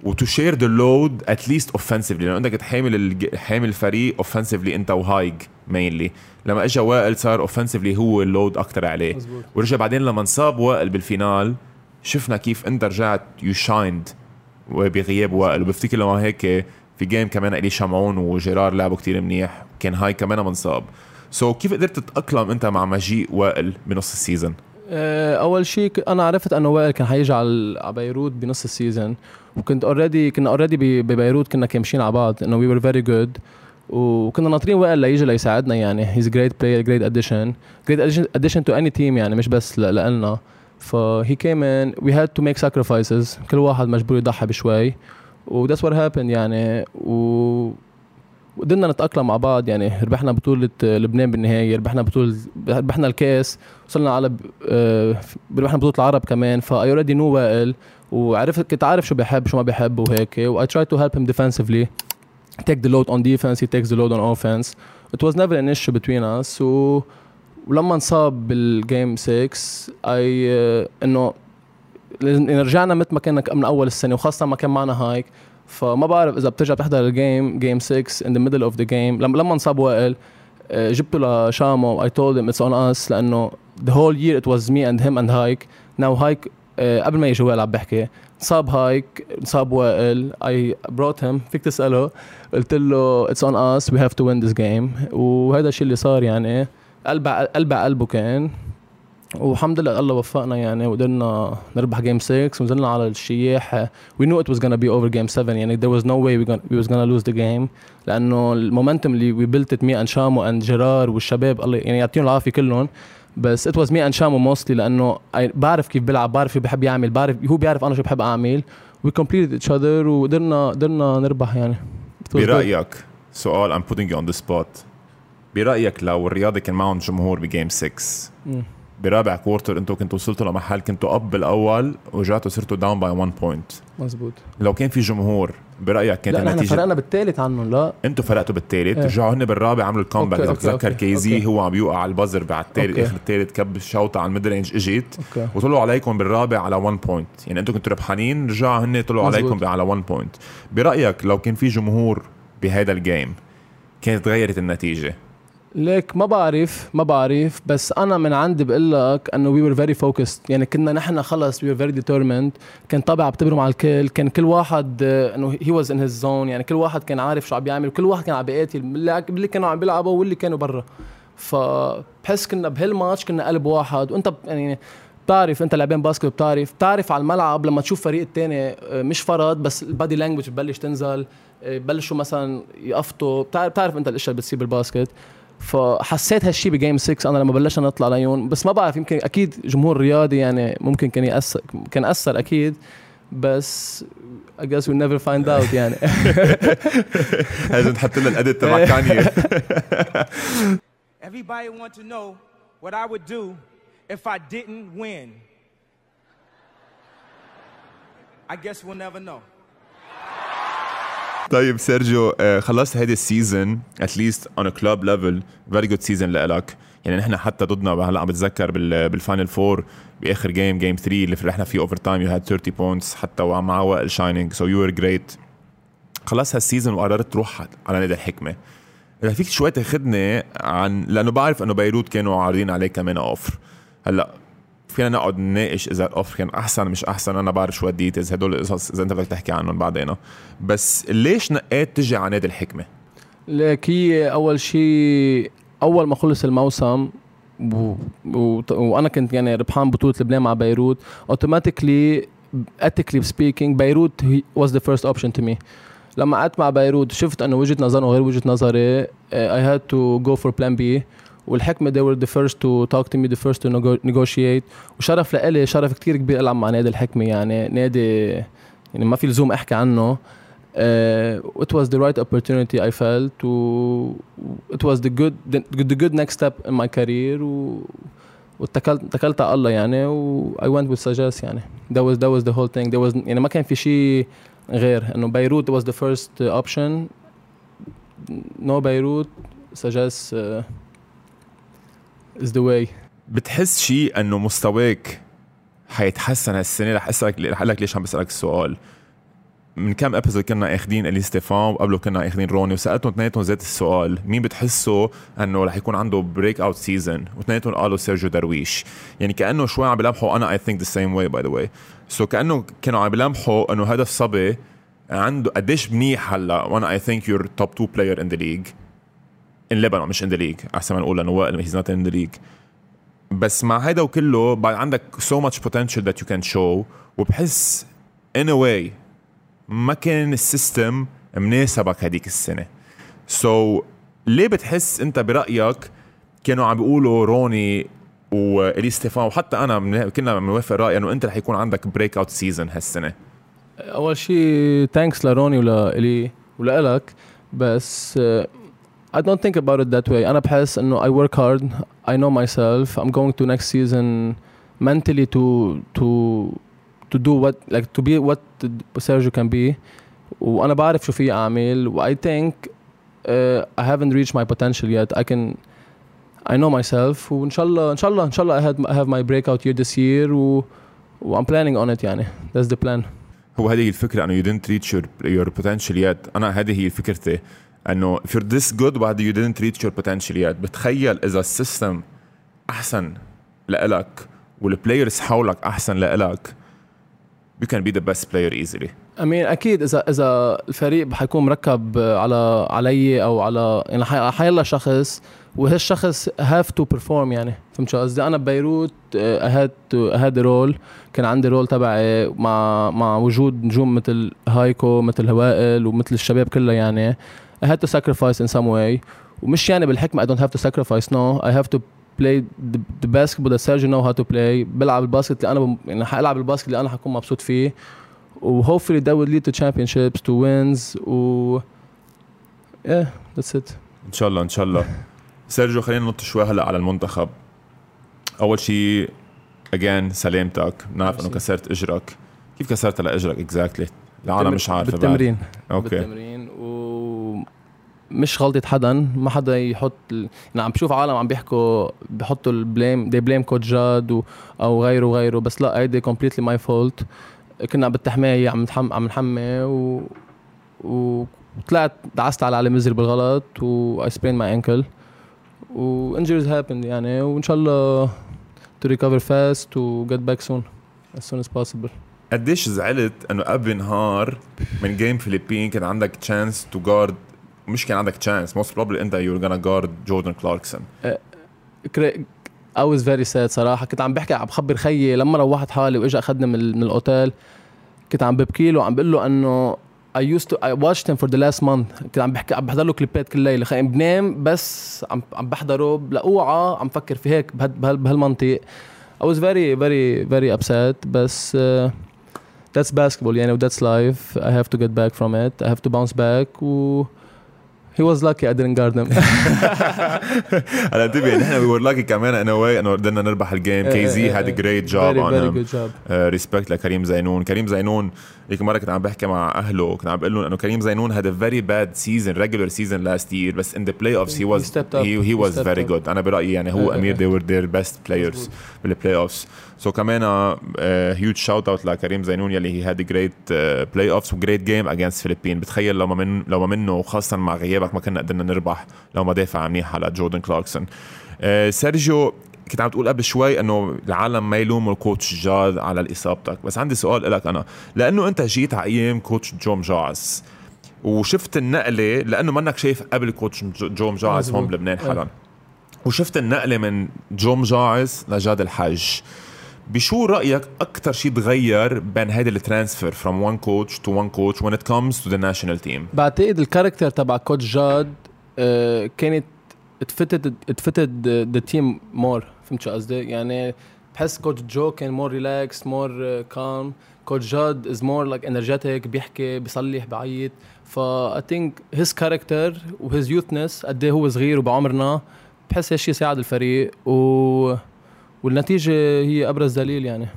وتو شير ذا لود اتليست اوفنسively لأنه انت كنت حامل الج- حامل الفريق اوفنسively انت وهايج mainly لما اجى وائل صار اوفنسively هو ال load أكثر عليه. مزبوط ورجع بعدين لما انصاب وائل بال final شفنا كيف انت رجعت you shined بغياب وائل. وبفتكر لما هيك في game كمان إلي شمعون وجيرار لعبوا كتير منيح. كان هايك كمان منصاب so, كيف قدرت تتأقلم أنت مع مجيء وائل بنص ال season آه، أول شيء أنا عرفت إنه وائل كان حيجي على بيروت بنص ال season وكنت already كنا already ببيروت كنا كامشين على بعض إنه we were very good وكنا ناطرين وائل ليجي ليساعدنا يعني. he's great player great addition great addition to any team يعني مش بس لنا ف he came and we had to make sacrifices كل واحد مجبور يضحي بشوي. و that's what happened يعني. و وقدرنا نتأقلم مع بعض يعني. ربحنا بطولة لبنان بالنهاية ربحنا بطولة ربحنا الكاس. وصلنا على آه، ربحنا بطولة العرب كمان. فا I already knew وائل وعرفت كنت عارف شو بيحب شو ما بيحب وهيك. و I tried to help him defensively. Take the load on defense he takes the load on offense. It was never an issue between us. ولما انصاب بال game 6 اي إنه لازم- رجعنا مثل ما كنا من أول السنة وخاصة ما كان معنا هايك. فما بعرف إذا بترجع بتحضر ال game game 6 in the middle of the game. لما انصاب وائل آه، جبته لشامو I told him it's on us لأنه the whole year it was me and him and هايك. Now هايك آه، قبل ما يجي وائل عم بحكي صاب هايك صاب وائل. I brought him فيك تسأله؟ قلت له it's on us we have to win this game. وهذا الشيء اللي صار يعني. قلب قلب قلبه كان. والحمد لله الله وفقنا يعني وقدرنا نربح جيم 6 ونزلنا على الشياح. We knew it was gonna be over game 7 يعني there was no way we, gonna, we was gonna lose the game. لأنه المومنتم اللي we built it me and شامو and جيرار والشباب الله يعني يعطيهم العافية كلهم. بس it was me and شامو mostly لأنه بعرف كيف بيلعب بعرف شو بحب يعمل بعرف هو بيعرف أنا شو بحب أعمل. We completed each other وقدرنا قدرنا نربح يعني. برأيك سؤال I'm putting you on the spot. برأيك لو الرياضه كان معهم جمهور ب game 6 مم. برابع quarter أنتم كنتوا وصلتوا لمحل كنتوا up بالأول ورجعتوا صرتوا down by 1 point مزبوط لو كان في جمهور برأيك كانت لا النتيجة فرقنا بالثالث عنهم لا أنتوا فرقتوا بالثالث إيه. رجعوا هن بالرابع عملوا ال comeback okay، بتذكر كيزي. هو عم يوقع على ال buzzer بعد الثالث. آخر الثالث كب شوطه على ال mid-range اجت وطلعوا عليكم بالرابع على 1 point يعني أنتم كنتوا ربحانين رجعوا هن طلعوا. عليكم على 1 point برأيك لو كان في جمهور بهذا ال game كانت تغيرت النتيجة ليك ما بعرف ما بعرف بس أنا من عندي بقول لك إنه we were very focused يعني كنا نحن خلص we were very determined كان طابع عم تبرم على الكل. كان كل واحد آه، إنه he was in his zone يعني كل واحد كان عارف شو عم بيعمل. وكل واحد كان عم بيقاتل اللي كانوا عم بيلعبوا واللي كانوا برا. فبحس كنا بهالماتش كنا قلب واحد. وأنت يعني بتعرف أنت لاعبين basket بتعرف. بتعرف على الملعب لما تشوف فريق التاني آه، مش فرد بس ال body language ببلش تنزل آه، ببلشوا مثلا يقفطوا بتعرف بتعرف أنت الأشياء اللي بتصير بالباسكت. فحسيت هالشيء بجيم 6 أنا لما بلشنا نطلع ليون بس ما بعرف يمكن أكيد جمهور رياضي يعني ممكن كان ياثر كان أثر أكيد بس I guess we'll never find out يعني لازم تحط لنا الاديت تبع كاني Everybody want to know what I would do if I didn't win. I guess we'll never know. طيب سيرجيو آه، خلصت هيدي ال season at least on club level very good season لإلك. يعني نحن حتى ضدنا هلا عم بتذكر بال- بال final four بآخر game game 3 اللي فرحنا فيه overtime you had 30 points حتى ومع وائل shining so you are great خلص هال season وقررت تروح على نادي الحكمة. اذا فيك شوي تاخذني عن لأنه بعرف إنه بيروت كانوا عارضين عليه كمان offer هلأ فينا نقعد نناقش إذا ال offer كان أحسن مش أحسن أنا بعرف شوي details هدول القصص إذا أنت بدك تحكي عنهم بعدين بس ليش نقيت تجي على نادي الحكمة؟ لك هي أول شيء أول ما خلص الموسم. وأنا كنت يعني ربحان بطولة لبنان مع بيروت automatically ethically speaking بيروت was the first option to me لما قعدت مع بيروت شفت إنه وجهة نظرهم غير وجهة نظري uh, I had to go for plan B والحكمة they were the first to talk to me the first to nego- negotiate وشرف لإلي شرف كتير كبير ألعب مع نادي الحكمة يعني نادي يعني ما في لزوم أحكي عنه uh, it was the right opportunity I felt و it was the good the, the good next step in my career و واتكلت اتكلت على الله يعني و I went with Sajas يعني that was that was the whole thing there was يعني ما كان في شيء غير انه بيروت was the first option no بيروت Sajas uh, is the way. بتحس شيء إنه مستواك حيتحسن هالسنة؟ رح أسألك رح لك ليش عم بسألك السؤال. من كم ابيزود كنا اخذين إلي ستيفان وقبله كنا اخذين روني وسألتهم اثنيناتهم ذات السؤال. مين بتحسوا إنه رح يكون عنده بريك اوت سيزون واثنيناتهم قالوا سيرجيو درويش. يعني كأنه شوي عم بلمحوا أنا اي ثينك ذا سيم واي باي ذا واي so كأنه كانوا عم بلمحوا إنه هذا الصبي عنده قديش منيح هلا. وأنا I think you're top 2 player in the league in لبنان مش in the league أحسن ما نقول لأنه he's not in the league بس مع هيدا وكله بعد عندك so much potential that you can show. وبحس a way ما كان ال system مناسبك هديك السنة. So ليه بتحس أنت برأيك كانوا عم بيقولوا روني والي ستيفان وحتى أنا من- كنا بنوافق راي إنه أنت رح يكون عندك breakout season هالسنة. أول شيء thanks لروني ولإلي ولإلك. بس I don't think about it that way انا بحس انه I work hard I know myself I'm going to next season mentally to to to do what like to be what Sergio can be وانا بعرف شو في اعمل و I think uh, I haven't reached my potential yet I can I know myself وان شاء الله ان شاء الله ان شاء الله I, had, I have my breakout year this year و, و I'm planning on it يعني that's the plan هو هذه هي الفكره انه you didn't reach your, your potential yet انا هذه هي فكرتي انه if you're this good بعد you didn't reach your potential yet. بتخيل إذا ال system أحسن لإلك وال players حولك أحسن لإلك you can be the best player easily. امين أكيد إذا إذا الفريق حيكون مركب على علي أو على يعني حي- حيلا شخص وهالشخص have to perform يعني. فهمت شو قصدي؟ أنا ببيروت I had I had role كان عندي role تبعي مع مع وجود نجوم مثل هايكو مثل وائل ومثل الشباب كلها يعني. I had to sacrifice in some way. ومش يعني بالحكمة I don't have to sacrifice no. I have to play the, basketball that Sergio know how to play. بلعب ال basket اللي أنا بم... يعني حالعب ال basket اللي أنا حكون مبسوط فيه. و hopefully that would lead to championships to wins و yeah that's it. إن شاء الله إن شاء الله. سيرجيو خلينا ننط شوي هلأ على المنتخب. أول شيء اجين سلامتك. بنعرف إنه. كسرت إجرك. كيف كسرت هلا اجرك exactly العالم مش عارفه بعد. بالتمرين okay. بالتمرين. مش غلطة حدا ما حدا يحط ال... يعني عم بشوف عالم عم بيحكوا بحطوا ال blame the blame coach جاد و... أو غيره وغيره بس لا هيدي completely my fault كنا بالتحمية عم نحم... عم نحمي و وطلعت دعست على علي مزري بالغلط و I sprained my ankle. و injuries happened يعني وإن شاء الله to recover fast و get back soon as soon as possible. قديش زعلت إنه قبل نهار من game فيليبين كان عندك chance to guard مش كان عندك chance most probably انت you gonna guard جوردن كلاركسون. I was very sad صراحة. كنت عم بحكي عم بخبر خيي لما روحت حالي وإجا اخذني من, من الأوتيل. كنت عم ببكي له وعم بقول له إنه I used to I watched him for the last month. كنت عم بحكي عم بحضر له كليبات كل ليلة خي بنام بس عم عم بحضره لأوعى عم فكر في هيك بهال بهال بهالمنطق. I was very very very upset بس uh, that's basketball يعني و that's life. I have to get back from it. I have to bounce back و he was lucky I didn't guard him هلا انتبه نحن we were lucky كمان in a way إنه قدرنا نربح ال game كي زي had great job on him respect لكريم زينون كريم زينون هيك مرة كنت عم بحكي مع أهله كنت عم بقول لهم إنه كريم زينون had a very bad season regular season last year بس stepped up. he, he He was stepped very up. good أنا برأيي يعني هو إيه، أمير إيه. they were their best players مزبوط. بال playoffs so كمان huge shout out لكريم زينون يلي he had great playoffs و great game against فيلبين بتخيل لو ما من لو ما منه وخاصة مع غيابك ما كنا قدرنا نربح لو ما دافع منيح على جوردن كلاركسون آه، سيرجيو كنت عم تقول قبل شوي إنه العالم ما يلوموا ال coach جاد على إصابتك. بس عندي سؤال لك أنا. لأنه أنت جيت على أيام coach جو مجاعس وشفت النقلة لأنه منك شايف قبل coach جو مجاعس هون. بلبنان. حالا. وشفت النقلة من جو مجاعس لجاد الحج بشو رأيك أكثر شيء تغير بين هيدي ال transfer from one coach to one coach when it comes to the national team بعتقد ال character تبع coach جاد آه، كانت it fitted it fitted the team more فهمت شو قصدي؟ يعني بحس coach جو كان more relaxed more calm coach جاد is more like energetic بيحكي بيصلح بعيط. ف I think his character و his youthness قد إيه هو صغير وبعمرنا بحس هالشيء ساعد الفريق و والنتيجة هي أبرز دليل يعني.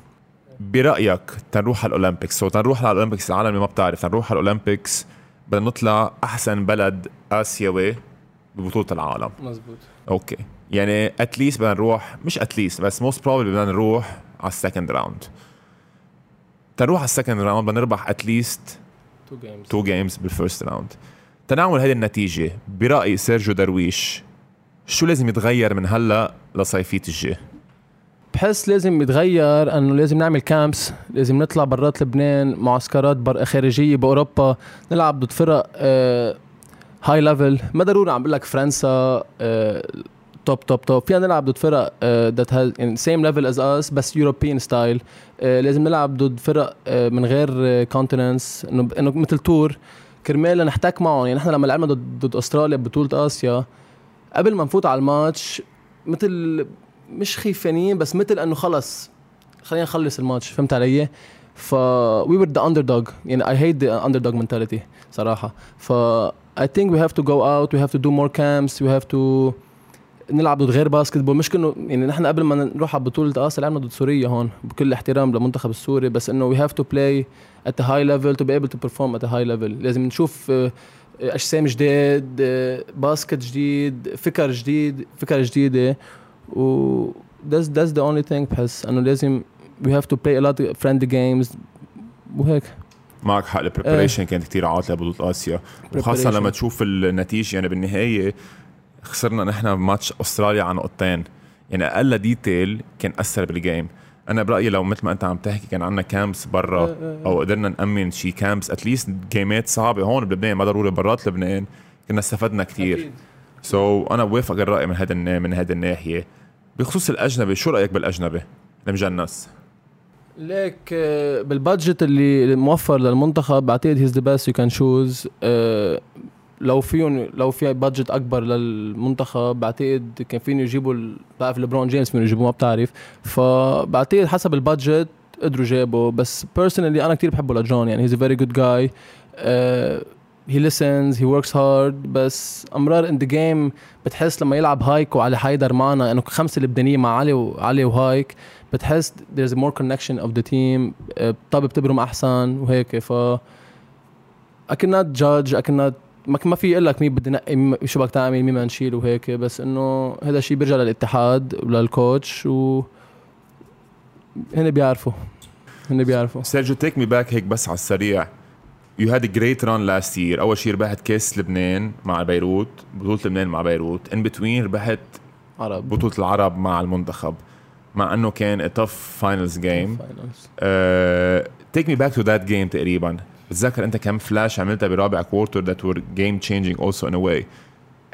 برأيك تنروح على ال Olympics؟ so تنروح على ال Olympics العالم اللي ما بتعرف تنروح على ال Olympics بدنا نطلع أحسن بلد آسيوي ببطولة العالم. مزبوط okay. يعني at least بدنا نروح مش at least بس most probably بدنا نروح على ال second round تنروح على ال second round بدنا نربح at least two games two games بال first round تنعمل هذه النتيجة برأي سيرجيو درويش شو لازم يتغير من هلأ لصيفية الجاي بحس لازم يتغير انه لازم نعمل camps لازم نطلع برات لبنان معسكرات بر خارجية بأوروبا نلعب ضد فرق آه high level ما ضروري عم بقول لك فرنسا آه top top top فينا نلعب ضد فرق that has same level as us بس European style لازم نلعب ضد فرق آه من غير continents إنه إنه مثل tour كرمال نحتك معهم. يعني نحن لما لعبنا ضد أستراليا ببطوله آسيا قبل ما نفوت على الماتش مثل مش خيفانين بس مثل إنه خلص خلينا نخلص الماتش فهمت علي؟ ف we were the underdog يعني I hate the underdog mentality صراحة. ف I think we have to go out we have to do more camps we have to نلعب ضد غير basketball مش انه يعني نحن قبل ما نروح على بطولة اسيا لعبنا ضد سوريا هون بكل احترام للمنتخب السوري بس إنه to play at a high level to be able to perform at a high level. لازم نشوف آه، أجسام جداد آه، basket جديد فكر جديد فكر جديدة. و that's that's the only thing بحس إنه لازم we have to play a lot of friendly games وهيك. معك حق ال preparation كانت كتير عاطلة ببطوله آسيا. وخاصة. لما تشوف النتيجة يعني بالنهاية خسرنا نحن بماتش أستراليا عن نقطتين يعني أقل detail كان أثر بال game أنا برأيي لو مثل ما أنت عم تحكي كان عندنا camps برا أو قدرنا نأمن شي camps at least جيمات صعبة هون بلبنان ما ضروري برات لبنان كنا استفدنا كتير. so so, أنا بوافق الرأي من هذا من هذه الناحية. بخصوص الأجنبي شو رأيك بالأجنبي؟ المجنس ليك آه، بال budget اللي موفر للمنتخب بعتقد he's the best you can choose لو فيهم لو في budget أكبر للمنتخب بعتقد كان فيهم يجيبوا بعرف ليبرون جيمس فيهم يجيبوه ما بتعرف. فبعتقد حسب ال budget قدروا جابوا. بس personally أنا كتير بحبه لجون يعني he's a very good guy he listens he works hard بس أمرار in the game بتحس لما يلعب هايك وعلي حيدر معنا إنه خمسة لبنانيه مع علي وعلي وهايك بتحس there's more connection of the team الطابة بتبرم أحسن وهيك ف I cannot judge I cannot ما ما في أقول لك مين بدي نقي مين- شو بدك تعمل مين بدنا نشيل وهيك بس إنه هذا الشيء بيرجع للاتحاد ولل coach و هن بيعرفوا هن بيعرفوا. سيرجيو take me back هيك بس على السريع. you had great run last year أول شيء ربحت كاس لبنان مع بيروت بطولة لبنان مع بيروت. in between ربحت عرب. بطولة العرب مع المنتخب مع إنه كان tough finals game. take me back to that game تقريبا. بتذكر أنت كم فلاش عملتها برابع quarter that were game changing also in way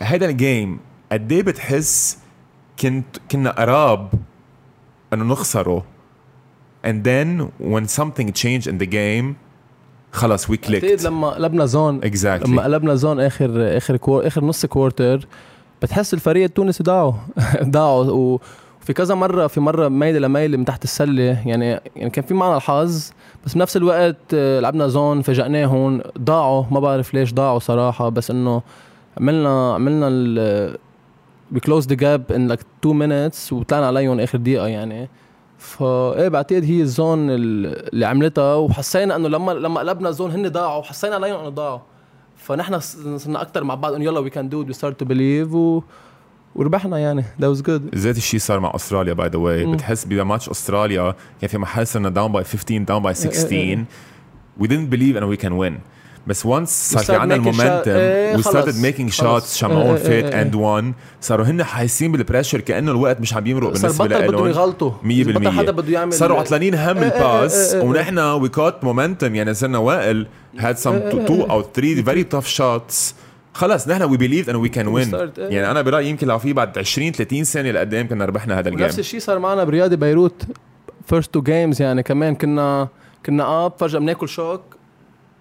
هذا ال game قد إيه بتحس كنت كنا قراب إنه نخسره. And then when something changed in the game خلص بعتقد clicked. لما قلبنا zone exactly. لما قلبنا zone آخر آخر كور آخر نص quarter بتحس الفريق التونسي ضاعوا. ضاعوا. و- وفي كذا مرة في مرة ميله لميله من تحت السلة يعني يعني كان في معنا الحظ بس بنفس الوقت آه، لعبنا zone فاجئناهم ضاعوا. ما بعرف ليش ضاعوا صراحة بس إنه عملنا عملنا ال we closed the gap in like 2 minutes وطلعنا عليهم آخر دقيقة يعني. فايه بعتقد هي ال zone ال- اللي عملتها وحسينا إنه لما لما قلبنا zone هن ضاعوا وحسينا عليهم انه ضاعوا فنحن صرنا أكثر مع بعض إنه يلا we can do we start to believe و وربحنا يعني. that was good ذات الشيء صار مع أستراليا by the way. بتحس بماتش أستراليا كان في محل صرنا down by 15 down by 16 we didn't believe إنه we can win. بس once صار في عندنا المومنتم خلص. making خلص. shots شمعون فيت. اند وان صاروا هن حاسين بالبريشر كأنه الوقت مش عم يمرق صار بالنسبة بطل بدهم لهم يغلطوا 100% بطل حدا بده يعمل صاروا عطلانين هم إيه، إيه، الباس إيه، إيه. ونحن وي كوت مومنتم يعني صرنا وائل had some two أو three very tough shots خلص نحن وي بيليف انه وي كان وين. يعني أنا برأيي يمكن لو في بعد 20 30 سنه لقدام كنا ربحنا هذا الجيم ونفس الشيء صار معنا برياضي بيروت first two games يعني كمان كنا كنا up فجأة بناكل shock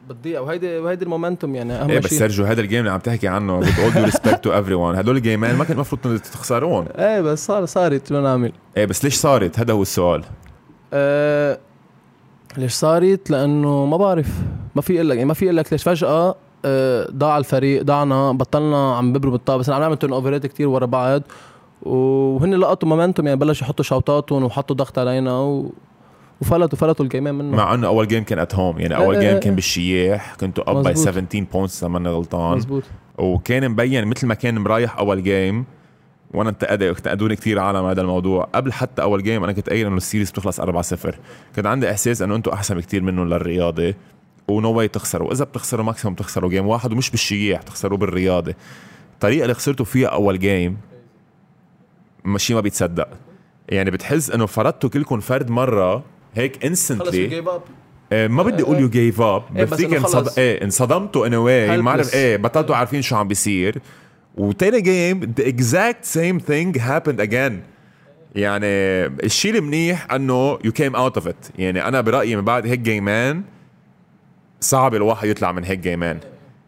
بالدقيقه وهيدي وهيدي ال momentum يعني أهم إيه بس شيء. سيرجيو هذا ال game اللي عم تحكي عنه with all due respect to everyone. هدول الجيمين ما كان المفروض تخسرون إيه بس صار صارت شو نعمل إيه بس ليش صارت؟ هذا هو السؤال. أه ليش صارت؟ لأنه ما بعرف. ما في أقول لك ما في أقول لك ليش فجأة أه ضاع الفريق ضعنا بطلنا عم ببروا بالطابة. بس عم نعمل turnover ات كثير ورا بعض. وهن لقطوا momentum يعني بلشوا يحطوا شوطاتهم وحطوا ضغط علينا و... وفلتوا فلتوا الجيمين منه. مع إنه أول game كان at home يعني أول game. كان بالشياح كنتوا up by مزبوط. 17 points لما أنا غلطان. مزبوط وكان مبين مثل ما كان مريح أول game وأنا انتقد انتقدوني كثير عالم هذا الموضوع. قبل حتى أول game أنا كنت قايل إنه ال series بتخلص 4-0 كان عندي إحساس إنه أنتم أحسن بكثير منهم للرياضي. و no way تخسروا. إذا بتخسروا maximum تخسروا game واحد ومش بالشياح تخسروا بالرياضي. الطريقة اللي خسرتوا فيها أول game ماشي ما بيتصدق. يعني بتحس إنه فرضتوا كلكم فرد مرة هيك instantly آه، ما بدي أقول you gave up بس هيك انصد... إيه انصدمتوا in way ما بعرف Helpless. إيه بطلتوا عارفين شو عم بيصير. وتاني game the exact same thing happened again. يعني الشيء المنيح إنه you came out of it. يعني أنا برأيي من بعد هيك جيمان صعب الواحد يطلع من هيك جيمان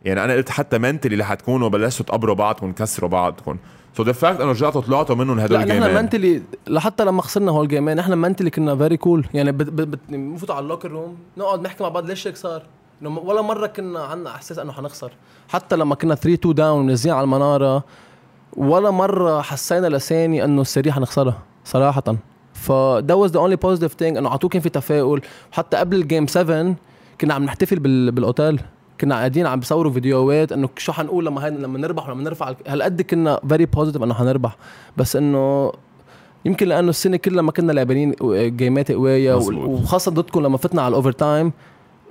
يعني أنا قلت حتى mentally اللي حتكونوا بلشتوا تقبروا بعضكم تكسروا بعضكم. so the fact أنه رجعتوا طلعتوا منهم هدول نحن الجيمان mentally لحتى لما خسرنا هول الجيمين نحن mentally كنا very cool يعني بت- بت- بنفوت على ال locker room نقعد نحكي مع بعض ليش هيك صار؟ إنه ولا مرة كنا عندنا إحساس إنه حنخسر. حتى لما كنا 3 2 down ونازلين على المنارة ولا مرة حسينا لثانية إنه ال series حنخسرها صراحة. ف that was the only positive thing إنه على طول كان في تفاؤل. وحتى قبل ال game 7 كنا عم نحتفل بال... بالأوتيل. كنا قاعدين عم بصوروا فيديوهات إنه شو حنقول لما هيدا لما نربح ولما نرفع هالقد كنا very positive إنه حنربح. بس إنه يمكن لأنه السنة كلها ما كنا لاعبين game ات قوية. وخاصة ضدكم لما فتنا على ال overtime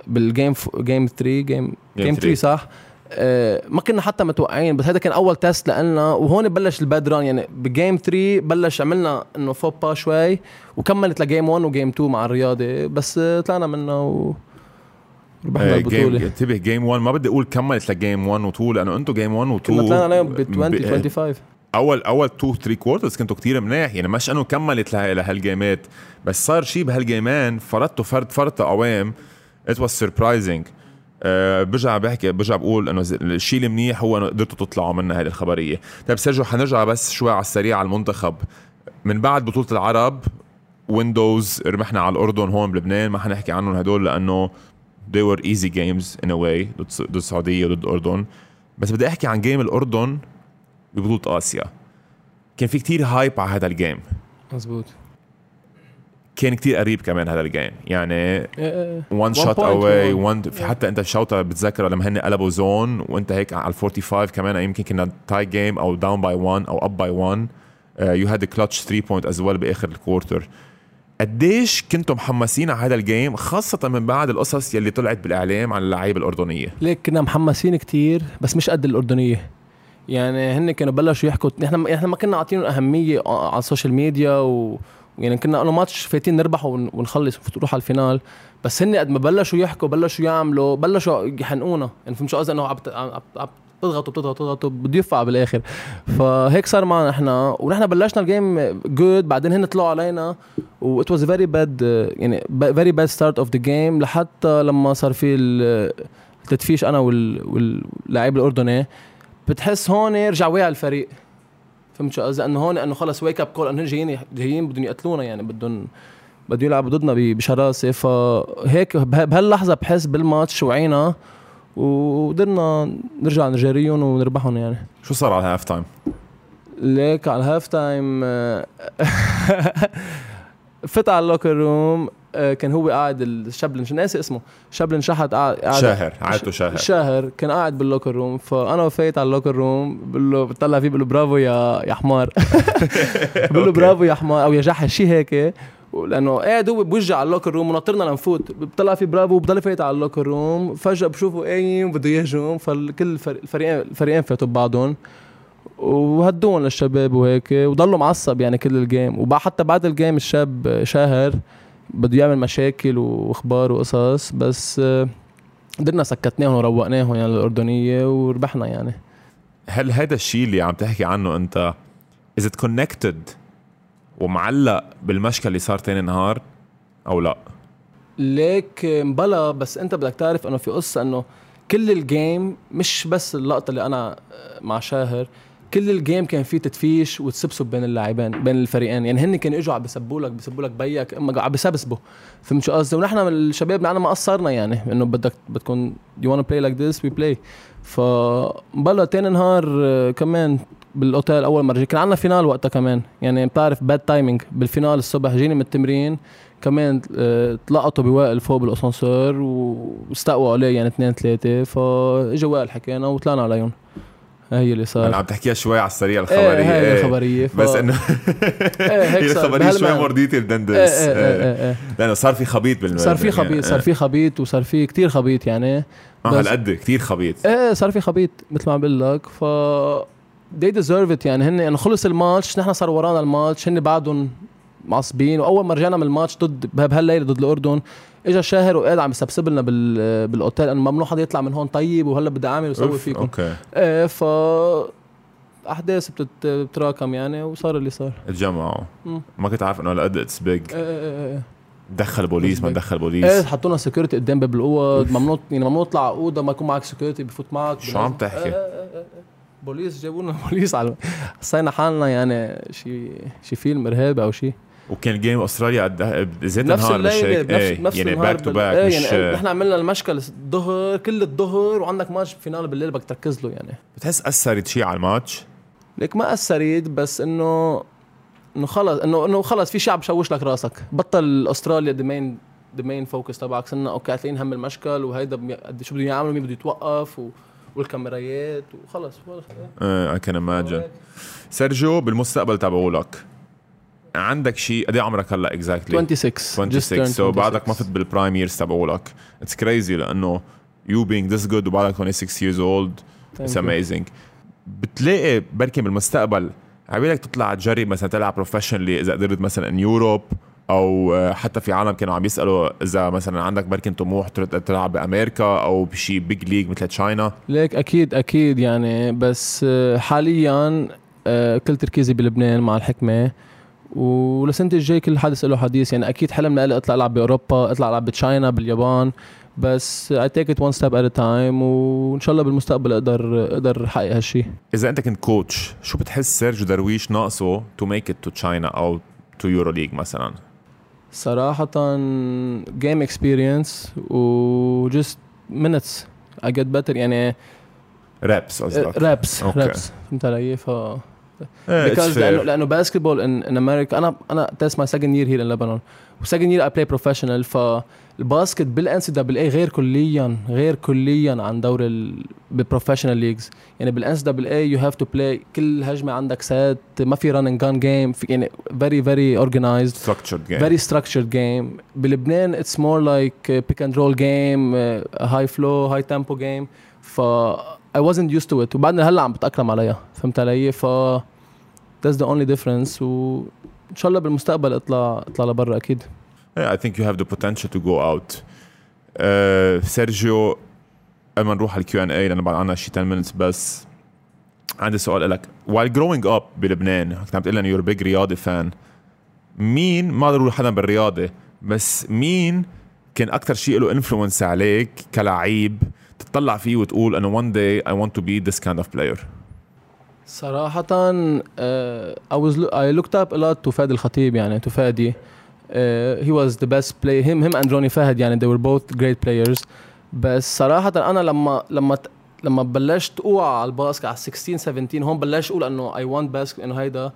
بال game ف... game 3 game game 3 صح؟ آه ما كنا حتى متوقعين بس هذا كان أول test لنا وهون بلش ال bad run يعني ب game 3 بلش عملنا إنه فوبا شوي وكملت ل game 1 و game 2 مع الرياضة بس طلعنا منه و ربحنا آه، البطولة. انتبه game 1 ما بدي أقول كملت ل game 1 و 2 لأنه أنتم game 1 و 2 كنا طلعنا عليهم ب 20 ب- 25 اول أول 2 3 quarters كنتوا كتير مناح يعني مش أنه كملت له- لهال game ات بس صار شيء بهال game ان فرضتوا فرد فرطة قوام it was surprising برجع بحكي برجع بقول إنه الشيء المنيح هو إنه قدرتوا تطلعوا منها هذه الخبرية. طيب سيرجيو حنرجع بس شوي على السريع على المنتخب. من بعد بطولة العرب ويندوز ربحنا على الأردن هون بلبنان. ما حنحكي عنهم هدول لأنه they were easy games in a way ضد السعودية وضد الاردن بس بدي أحكي عن game الأردن ببطولة آسيا. كان في كتير hype على هذا ال game مزبوط كان كتير قريب كمان هذا ال game يعني. وان One شوت اواي. وان في حتى أنت شوتة بتذكر لما هن قلبوا zone وأنت هيك على ال 45 كمان يمكن كنا tie game أو down by 1 أو up by 1 you had clutch 3 point as well بآخر ال quarter قديش كنتوا محمسين على هذا ال game خاصة من بعد القصص يلي طلعت بالإعلام عن اللعيبة الأردنية. ليك كنا محمسين كتير بس مش قد الأردنية. يعني هن كانوا بلشوا يحكوا إحنا إحنا ما كنا عاطينهم أهمية على ال social media و يعني كنا انه ماتش فايتين نربح ون- ونخلص ونروح على ال final. بس هن قد ما بلشوا يحكوا بلشوا يعملوا بلشوا يحنقونا. يعني فهمت شو قصدي؟ إنه عم بت- عم عم بتضغطوا بتضغطوا بتضغطوا بده يدفع بالآخر. فهيك صار معنا إحنا ونحن بلشنا ال game good بعدين هن طلعوا علينا و it was a very bad يعني very bad start of the game لحتى لما صار في ال- التدفيش أنا وال- واللاعب الأردني بتحس هون رجع وعي الفريق. فهمت شو قصدي؟ انه هون انه خلص wake up call انه جايين جايين بدهم يقتلونا يعني بدهم بدهم يلعبوا ضدنا بشراسة. فهيك به- بهاللحظة بحس بالماتش وعينا وقدرنا نرجع نجاريهم ونربحهم يعني. شو صار على ال half time؟ ليك على ال half time فت على ال locker room كان هو قاعد الشاب اللي مش ناسي اسمه؟ اللي انشحت قاعد شاهر عادته شاهر. شاهر كان قاعد بال locker room فأنا وفايت على ال locker room بقول له بطلع فيه بقول له برافو يا يا حمار. بقول له. برافو يا حمار أو يا جحش شيء هيك. لأنه قاعد هو بوجه على ال locker room ونطرنا لنفوت. بطلع فيه برافو وبضل فايت على ال locker room. فجأة بشوفه قايم بده يهجم. فالكل الفريق- الفريقين الفريقين فاتوا ببعضهم. وهدوهم للشباب وهيك وضلوا معصب يعني كل الجيم وبعد حتى بعد الجيم الشاب شاهر بده يعمل مشاكل وأخبار وقصص. بس آه، قدرنا سكتناهم وروقناهم يعني الأردنية وربحنا يعني. هل هذا الشيء اللي عم تحكي عنه أنت is it connected ومعلق بالمشكل اللي صار تاني نهار أو لا؟ ليك مبلا بس أنت بدك تعرف إنه في قصة إنه كل ال game مش بس اللقطة اللي أنا مع شاهر كل ال game كان فيه تدفيش وتسبسب بين اللاعبين بين الفريقين. يعني هن كانوا اجوا عم بيسبوا لك بيسبوا لك بيك إما عم بيسبسبوا. فهمت شو قصدي؟ ونحن الشباب نحن ما قصرنا يعني إنه بدك بدكم you wanna play like this we play فبلا تاني نهار آه، كمان بالأوتيل أول مرة. جي كان عندنا final وقتها كمان. يعني بتعرف bad timing بال final الصبح جايين من التمرين كمان آه، تلقطوا بوائل فوق بالأسانسير واستقووا عليه يعني اثنين ثلاثة. فاجى وائل حكينا وطلعنا عليهم. هي اللي صار. أنا عم تحكيها شوي على السريع إيه الخبرية. هي إيه. الخبرية. ف... بس إنه إيه هيك هي الخبرية شوي. more detail than إيه this إيه إيه. إيه إيه. لأنه صار في خبيط بالم صار في خبيط صار في خبيط وصار في كتير خبيط يعني. آه هالقد كثير خبيط. إيه صار في خبيط مثل ما عم بقول لك. ف they deserve it. يعني هن يعني خلص الماتش نحن صار ورانا الماتش هن بعدهم معصبين. وأول ما رجعنا من الماتش ضد بهالليله ضد الأردن اجى شاهر وقال عم يسبسب لنا بال بالأوتيل إنه ممنوع حدا يطلع من هون طيب وهلا بدي أعمل وسوي فيكم. okay. إيه ف أحداث بتت- بتتراكم يعني وصار اللي صار. تجمعوا. ما كنت عارف إنه هالقد it's big إيه إيه إيه دخل بوليس ما. دخل إيه بوليس حطونا security قدام باب الاوض ممنوع يعني ممنوع تطلع على اوضه ما يكون معك security بفوت معك. شو عم تحكي؟ إيه، إيه، إيه، إيه. بوليس جابوا لنا بوليس على حسينا حالنا يعني شي شي فيلم ارهابي أو شيء وكان game أستراليا قد ذات نفس الليلة بنفس إيه نفس يعني back to back يعني نحن عملنا المشكل الظهر كل الظهر وعندك match final بالليل بدك تركز له يعني. بتحس أثرت شيء على الماتش؟ ليك ما أثرت بس انه إنه خلص انه إنه خلص في شعب بشوش لك راسك. بطل أستراليا ذا مين ذا مين فوكس تبعك. صرنا أوكي هتلاقين هم المشكل وهيدا قد شو بدهم يعملوا مين بده يتوقف و... والكاميرايات وخلص خلص. اي كان imagine. سيرجيو بالمستقبل تبعولك عندك شيء قد إيه عمرك هلأ اكزاكتلي 26 Just 26 turned سو بعدك ما 26. فت بالبرايم ييرز تبعولك اتس كريزي لأنه يو بينج ذس جود وبعدك 26 years old it's. amazing بتلاقي بركي بالمستقبل عبالك تطلع تجرب مثلا تلعب professionally إذا قدرت مثلا in Europe أو حتى في عالم كانوا عم يسألوا إذا مثلا عندك بركي طموح تلعب بأمريكا أو بشي big league مثل China؟ ليك أكيد أكيد يعني بس حاليا آه، كل تركيزي بلبنان مع الحكمة ولسنة الجاي كل حادث له حديث يعني أكيد حلمنا لي أطلع ألعب بأوروبا أطلع ألعب ب China باليابان بس take it one step at a time وإن شاء الله بالمستقبل أقدر أقدر أحقق هالشيء إذا أنت كنت coach شو بتحس سيرجيو درويش ناقصه to make it to China أو to EuroLeague مثلا؟ صراحة game experience و just minutes. I get better. يعني reps قصدك. reps reps فهمت علي؟ ف because لأنه لأنه basketball in America أنا أنا that's my second year here in لبنان و second year I play professional ف فال basket بال NCAA غير كليا غير كليا عن دور ال بال professional leagues يعني بال NCAA you have to play كل هجمة عندك set ما في run and gun game يعني very very organized. Structured game. Very structured game. بلبنان it's more like a pick and roll game uh, a high flow high tempo game. ف I wasn't used to it. وبعدين هلأ عم بتأقلم عليها. فهمت علي؟ ف that's the only difference. وإن شاء الله بالمستقبل اطلع اطلع لبرا Yeah, I think you have the potential to go out. Uh, سيرجيو قبل ما نروح على ال Q and A لأنه بعد عنا شي 10 minutes بس. عندي سؤال لك while growing up بلبنان كنت عم تقول انه you're big رياضي fan مين ما ضروري حدا بالرياضة بس مين كان أكثر شيء له influence عليك كلعيب تطلع فيه وتقول إنه one day I want to be this kind of player صراحة uh, I was I looked up a lot to فادي الخطيب يعني to فادي he was the best player. Him him and Ronnie فهد يعني they were both great players. بس صراحة أنا لما لما لما بلشت اوعى على الباسكت على 16 17 هون بلشت أقول إنه I want basket إنه هيدا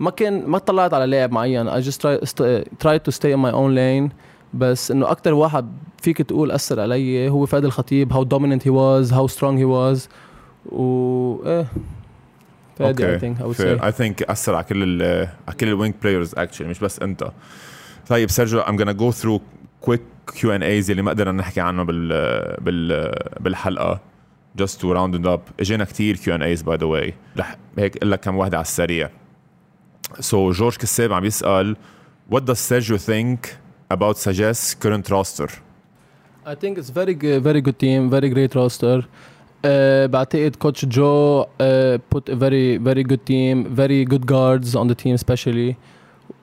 ما كان ما طلعت على لاعب معين. I just try, st- tried to stay in my own lane. بس إنه أكثر واحد فيك تقول أثر علي هو فادي الخطيب how dominant he was how strong he was. و إيه. فادي fair. say. I think أثر على كل ال على كل ال wing players actually مش بس أنت. طيب سيرجيو I'm gonna go through quick A's اللي ما قدرنا نحكي عنه بال بال بالحلقة just to round it up اجينا كتير Q and A's by the way رح هيك أقول لك كم واحدة على السريع so جورج كساب عم يسأل what does Sergio think about Sagesse current roster I think it's very good, very good team, very great roster. Uh, بعتقد كوتش جو uh, put a very very good team, very good guards on the team especially.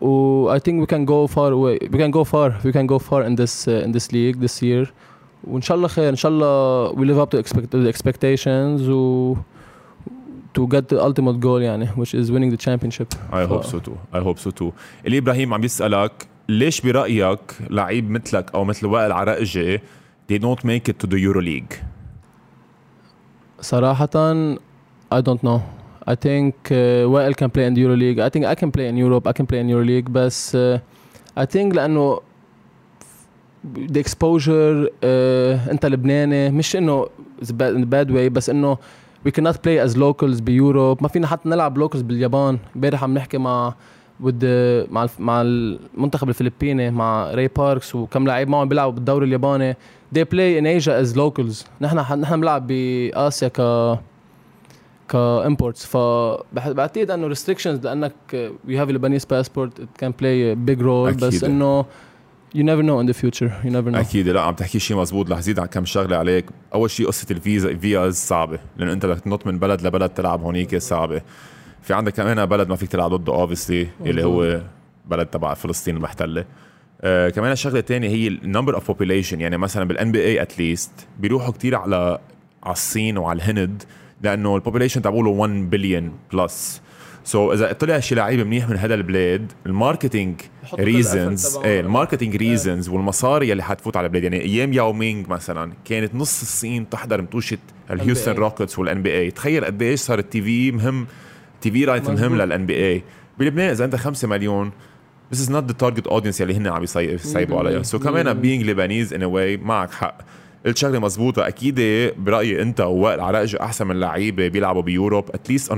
I think we can go far away. We can go far. We can go far in this uh, in this league this year. وان شاء الله خير ان شاء الله we live up to expect the expectations و to get the ultimate goal يعني which is winning the championship. I hope so too I hope so too اللي إبراهيم عم يسألك ليش برأيك لعيب مثلك أو مثل وائل عرقجي they don't make it to the EuroLeague صراحة I don't know. I think uh, Wael can play in the EuroLeague. I think I can play in Europe. I can play in EuroLeague. بس uh, I think لأنه the exposure uh, أنت لبناني مش إنه in a bad way بس إنه we cannot play as locals بيوروب ما فينا حتى نلعب locals باليابان امبارح عم نحكي مع the, مع مع المنتخب الفلبيني مع راي باركس وكم لعيب معهم بيلعبوا بالدوري الياباني they play in Asia as locals نحن نحن بنلعب باسيا ك ك imports فبعتقد إنه restrictions لأنك Lebanese passport it can play a big role أكيد. بس إنه you never know in the future you never know. أكيد. لا عم تحكي شيء مزبوط. رح زيد على كم شغلة عليك. أول شيء قصة الفيزا فيز صعبة لأنه أنت بدك تنط من بلد لبلد تلعب هونيك صعبة. في عندك كمان بلد ما فيك تلعب ضده obviously اللي هو بلد تبع فلسطين المحتلة. آه كمان الشغلة الثانية هي ال number of population يعني مثلا بال NBA at least بيروحوا كتير على على الصين وعلى الهند. لأنه ال population تبعوله 1 billion plus so إذا طلع شي لعيب منيح من هذا البلاد ال marketing reasons إيه. ال marketing reasons والمصاري اللي حتفوت على البلاد يعني أيام ياو مينغ مثلا كانت نص الصين تحضر متوشة ال Houston. Rockets وال NBA تخيل قد إيش صار ال TV مهم TV right مهم. لل NBA بلبنان إذا أنت 5 مليون This is not the target audience اللي هن عم يصي- يصيبوا عليها. so so كمان being Lebanese in a way معك حق. قلت شغلة مزبوطه أكيد برأيي أنت ووائل عراقجي أحسن من لعيبة بيلعبوا ب Europe at least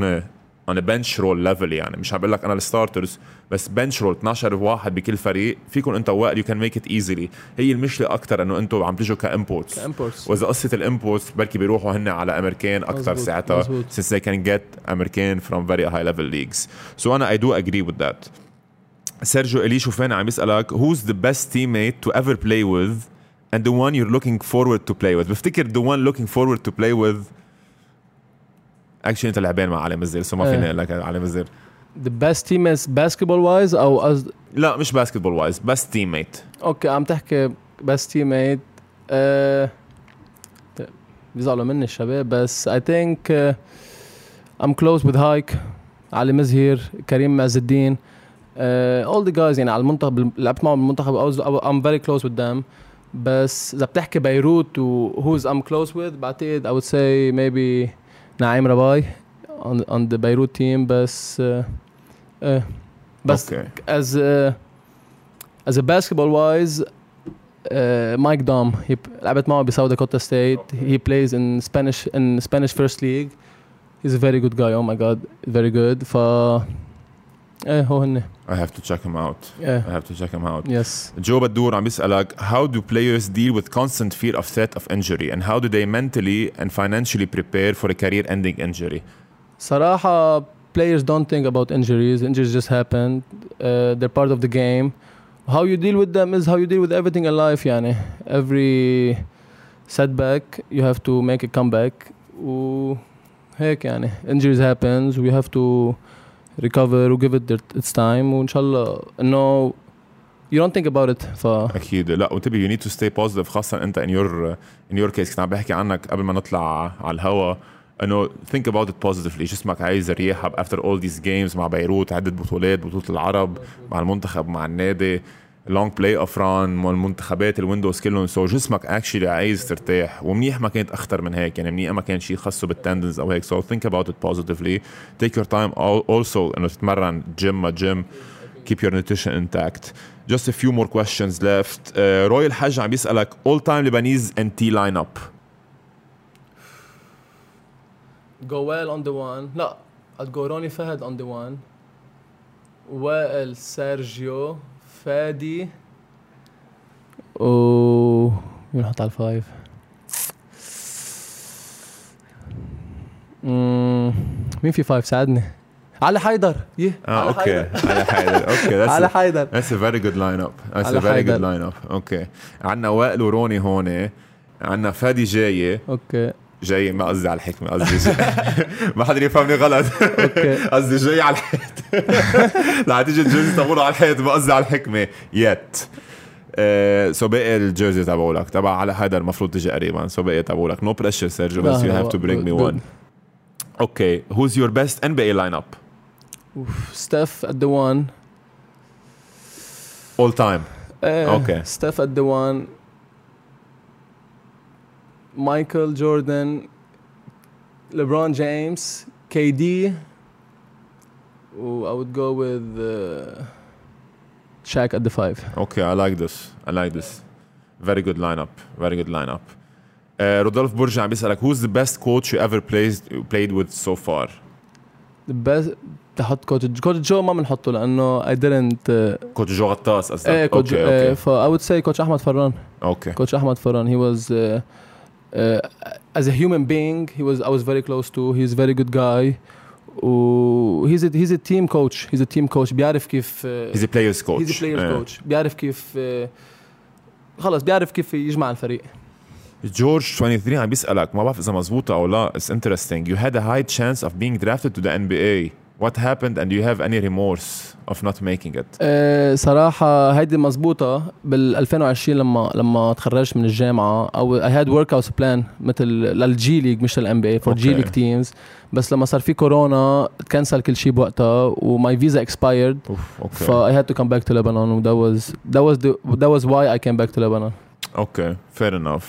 on a bench role level يعني. مش عم بقول لك أنا ال starters بس bench role 12 واحد بكل فريق فيكم أنت ووائل you can make it easily هي المشكلة أكثر إنه أنتم عم تجوا ك imports ك imports وإذا قصة ال imports بركي بيروحوا هن على أمريكان أكثر ساعتها since they can get American from very high level leagues. So أنا I do agree with that. سيرجيو الي شوفان عم يسألك؟ Who's the best teammate to ever play with and the one you're looking forward to play with بفتكر the one looking forward to play with actually انت لعبان مع علي مزير so ما إيه. فيني أقول لك علي مزير the best team is basketball wise أو قصد لا مش wise best teammate أوكي عم تحكي best teammate uh, بيزعلوا مني الشباب بس I think uh, I'm close with هايك علي مزهير كريم معز الدين uh, all the guys يعني على المنتخب لعبت معهم بالمنتخب I was, I'm very close with them بس اذا بتحكي بيروت و who's I'm close with بعتقد I would say maybe نعيم رباي on, on the Beirut team بس uh, uh, بس Okay. as a, as a basketball wise uh, Mike Dom he لعبت معه بساو داكوتا ستيت he plays in Spanish in Spanish first league he's a very good guy oh my god very good ف ايه هو هن I have to check him out yeah I have to check him out yes جو بدور عم بيسألك how do players deal with constant fear of threat of injury and how do they mentally and financially prepare for a career ending injury صراحة players don't think about injuries injuries just happen uh, they're part of the game how you deal with them is how you deal with everything in life يعني every setback you have to make a comeback وهيك يعني injuries happens we have to recover و give it their- its time. وإن شاء الله إنه you don't think about it. ف أكيد. لا وانتبه you need to stay positive خاصة أنت in your in your case. كنت عم بحكي عنك قبل ما نطلع على الهوا إنه think about it positively. جسمك عايز يريح after all these games مع بيروت عدة بطولات بطولة العرب مع المنتخب مع النادي. long playoff run مع المنتخبات ال windows كلهم. so جسمك actually عايز ترتاح ومنيح ما كانت أخطر من هيك. يعني منيح ما كان شيء خاصه بال tendons أو هيك. so about it positively. Take your time al- also إنه تتمرن جيم ما gym keep your nutrition intact. Just a few more questions left. Uh, روي الحج عم بيسألك all time Lebanese NT lineup. جوال on the one. لا I'd go روني فهد on the one. وائل سيرجيو فادي. و مين نحط على ال five. مين في five؟ ساعدني. علي حيدر. يه. آه أوكي. حيدر. على حيدر. أوكي a, حيدر. that's a very good lineup. That's a على very good حيدر. lineup. أوكي. عندنا وائل وروني هون. عندنا فادي جاية أوكي. جاي ما قصدي على الحكمة قصدي. ما حدا يفهمني غلط. أوكي. قصدي جاي على الحيط. لا تيجي الجيرزي تبعوله على الحيط ما قصدي على الحكمة يت سو باقي الجيرزي تبعولك. تبع على حيدر المفروض تجي قريبا. سو باقي تبعولك. نو بريشر سيرجيو بس يو هاف تو برينج مي. ون أوكي who's your best NBA lineup? ستيف at the one. All time. أوكي. ستيف at the one مايكل جوردن ليبرون جيمس كي دي و I would go with uh, Shaq at the five Okay, I like this. I like this. Very good lineup. Very good lineup. Uh, رودolf برج عم بيسألك who's the best coach you ever played played with so far? the best تحط كوتش كوتش جو ما بنحطه لانه I didn't uh, كوتش جو غطاس قصدك. ايه كوتش اوكي ايه اوكي ف I would say كوتش احمد فران اوكي. Coach Ahmad Farhan, he was uh, uh, as a human being, he was I was very close to. He's a very good guy. و he's a he's a team coach. He's a team coach. بيعرف كيف uh, He's a players coach. he's a players إيه. coach. بيعرف كيف uh, خلص بيعرف كيف يجمع الفريق. جورج 23 عم بيسألك ما بعرف إذا مزبوطة أو لا. It's interesting. You had a high chance of being drafted to the NBA. What happened and do you have any remorse of not making it? uh, صراحة هيدي مزبوطة بال 2020 لما لما تخرجت من الجامعة أو I had workouts plan مثل للجي ليج مش لل NBA for G League teams بس لما صار في كورونا تكنسل كل شيء بوقتها و my visa expired أوكي. So I had to come back to Lebanon. and That was that was the that was why I came back to Lebanon. Okay, fair enough.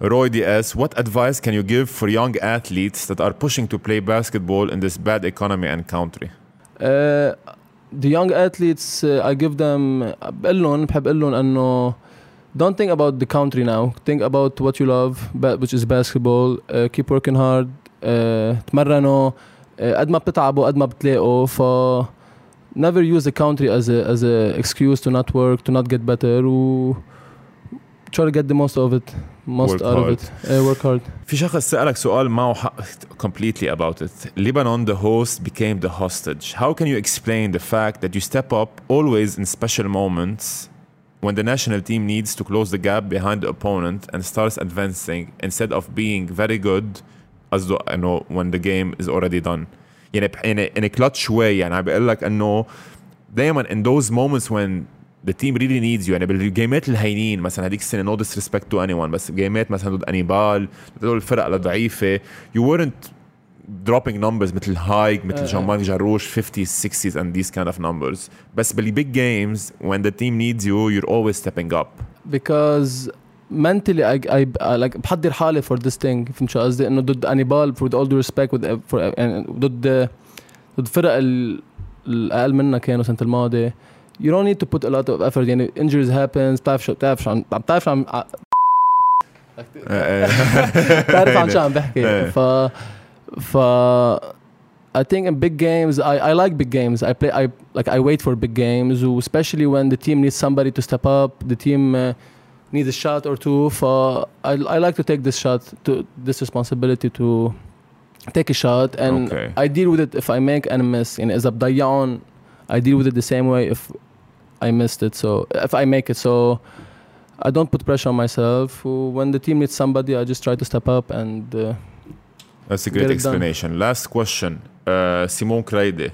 Roy DS, what advice can you give for young athletes that are pushing to play basketball in this bad economy and country? Uh, the young athletes uh, I give them بقول لهم بحب اقول لهم انه don't think about the country now think about what you love ba- which is basketball uh, keep working hard uh, تمرنوا uh, قد ما بتتعبوا قد ما بتلاقوا ف never use the country as a as a excuse to not work to not get better و try to get the most of it most Work out hard. of it uh, work hard في شخص سألك سؤال معه حق completely about it. Lebanon, the host, became the hostage. How can you explain the fact that you step up always in special moments when the national team needs to close the gap behind the opponent and starts advancing instead of being very good as though I know when the game is already done. يعني بح- in a, in a clutch way يعني عم بقول لك انه دائما in those moments when the team really needs you يعني بالجيمات الهينين مثلا هذيك السنة no disrespect to anyone بس جيمات مثلا ضد انيبال ضد الفرق الضعيفه you weren't dropping numbers مثل هايك مثل آه. جان مارك جاروش 50s 60s and these kind of numbers بس big games when the team needs you you're always stepping up because mentally I, I, I like بحضر حالي for this thing فهمت شو قصدي انه ضد انيبال for all due respect with for يعني ضد ضد فرق ال- الاقل منا كانوا السنة الماضيه you don't need to put a lot of effort يعني injuries happens بتعرف شو بتعرف شو عم بتعرف شو عم بتعرف عن شو عم بحكي إيه. ف ف I think in big games I, I like big games I play I like I wait for big games especially when the team needs somebody to step up the team uh, needs a shot or two ف I, I like to take this shot to this responsibility to take a shot and Okay. I deal with it if I make and miss يعني إذا بضيعهم I deal with it the same way if I missed it so if I make it so I don't put pressure on myself when the team needs somebody I just try to step up and uh, That's a Get great it done. explanation. Last question. Uh, سيمون كرايدي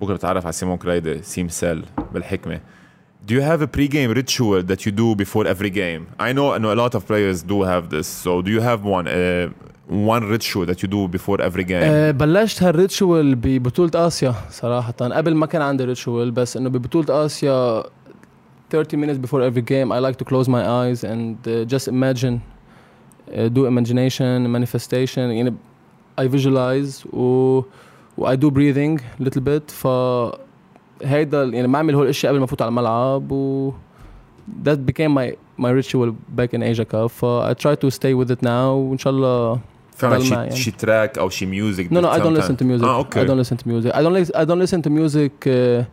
بكره بتعرف على سيمون كرايدي سيم سيل بالحكمة. Do you have a pre-game ritual that you do before every game? I know, I know a lot of players do have this. So do you have one uh, one ritual that you do before every game? آه، بلشت هالريتشوال ببطولة آسيا صراحة قبل ما كان عندي ريتشوال بس إنه ببطولة آسيا 30 minutes before every game I like to close my eyes and uh, just imagine uh, do imagination manifestation يعني I visualize و, و I do breathing little bit ف هيدا يعني بعمل هول الاشياء قبل ما افوت على الملعب و that became my my ritual back in Asia Cup ف I try to stay with it now وإن شاء الله ضل شي, يعني. شي track أو شي music No, no, I don't listen to music. آه أوكي. Listen to music. I don't like I don't listen to music uh,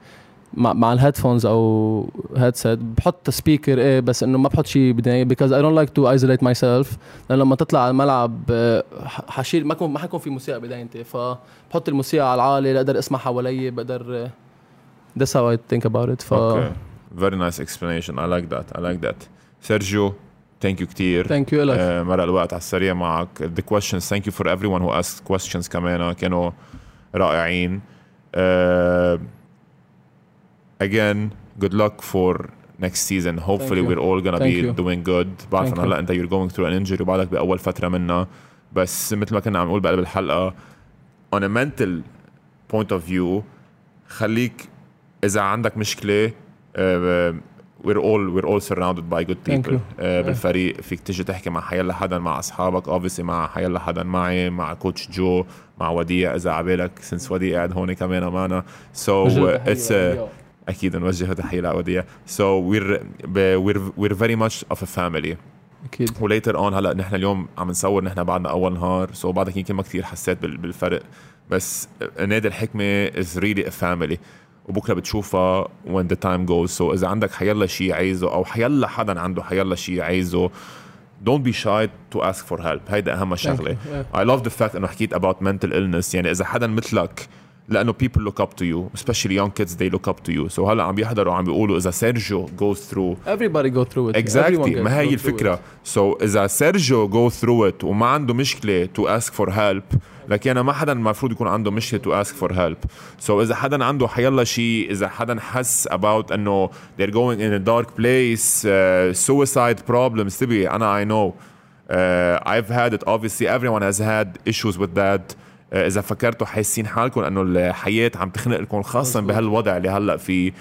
مع مع ال headphones أو headset بحط speaker إيه بس إنه ما بحط شيء بداية. Because I don't like to isolate myself. لأن لما تطلع على الملعب آه، حشيل ما كون ما حيكون في موسيقى بدايتي. فبحط الموسيقى على العالي لأقدر أسمع حوالي بقدر that's how I think about it. ف أوكي. Very nice explanation. I like that. I like that. سيرجيو thank you كتير thank you لك آه، مرق الوقت على السريع معك the questions thank you for everyone who asked questions كمان كانوا رائعين uh, again good luck for next season hopefully we're all gonna Thank be you. doing good بعرف انه. هلا انت you're going through an injury وبعدك باول فتره منها بس مثل ما كنا عم نقول بقلب الحلقة on a mental point of view خليك اذا عندك مشكله uh, we're all we're all surrounded by good Thank people. uh, بالفريق فيك تيجي تحكي مع حيلا حدا مع أصحابك obviously مع حيلا حدا معي مع كوتش جو مع وديع إذا عبالك since وديع قاعد هون كمان معنا. So uh, it's uh, أكيد نوجه تحية لوديع. So we're ب- we're we're very much of a family. أكيد. و later on هلا نحن اليوم عم نصور نحن بعدنا أول نهار. so بعدك يمكن ما كثير حسيت بال- بالفرق. بس نادي الحكمة is really a family. وبكره بتشوفها when the time goes so اذا عندك حيلا شيء عايزه أو حيلا حدا عنده حيلا شيء عايزه don't be shy to ask for help هيدا اهم شغله. I love the fact انه حكيت about mental illness يعني اذا حدا مثلك لأنه people look up to you especially young kids they look up to you so هلا عم بيحضروا عم بيقولوا اذا سيرجيو goes through everybody go through it exactly ما هي go through الفكرة it. so, اذا سيرجيو go through it وما عنده مشكله to ask for help لكن انا ما حدا المفروض يكون عنده مشكله تو اسك فور هيلب سو اذا حدا عنده حيلا شيء اذا حدا حس about انه they're going in a dark place uh, suicide problems تبي انا I know uh, I've had it obviously everyone has had issues with that uh, اذا فكرتوا حاسين حالكم انه الحياه عم تخنق لكم خاصه مظبوط. بهالوضع اللي هلا فيه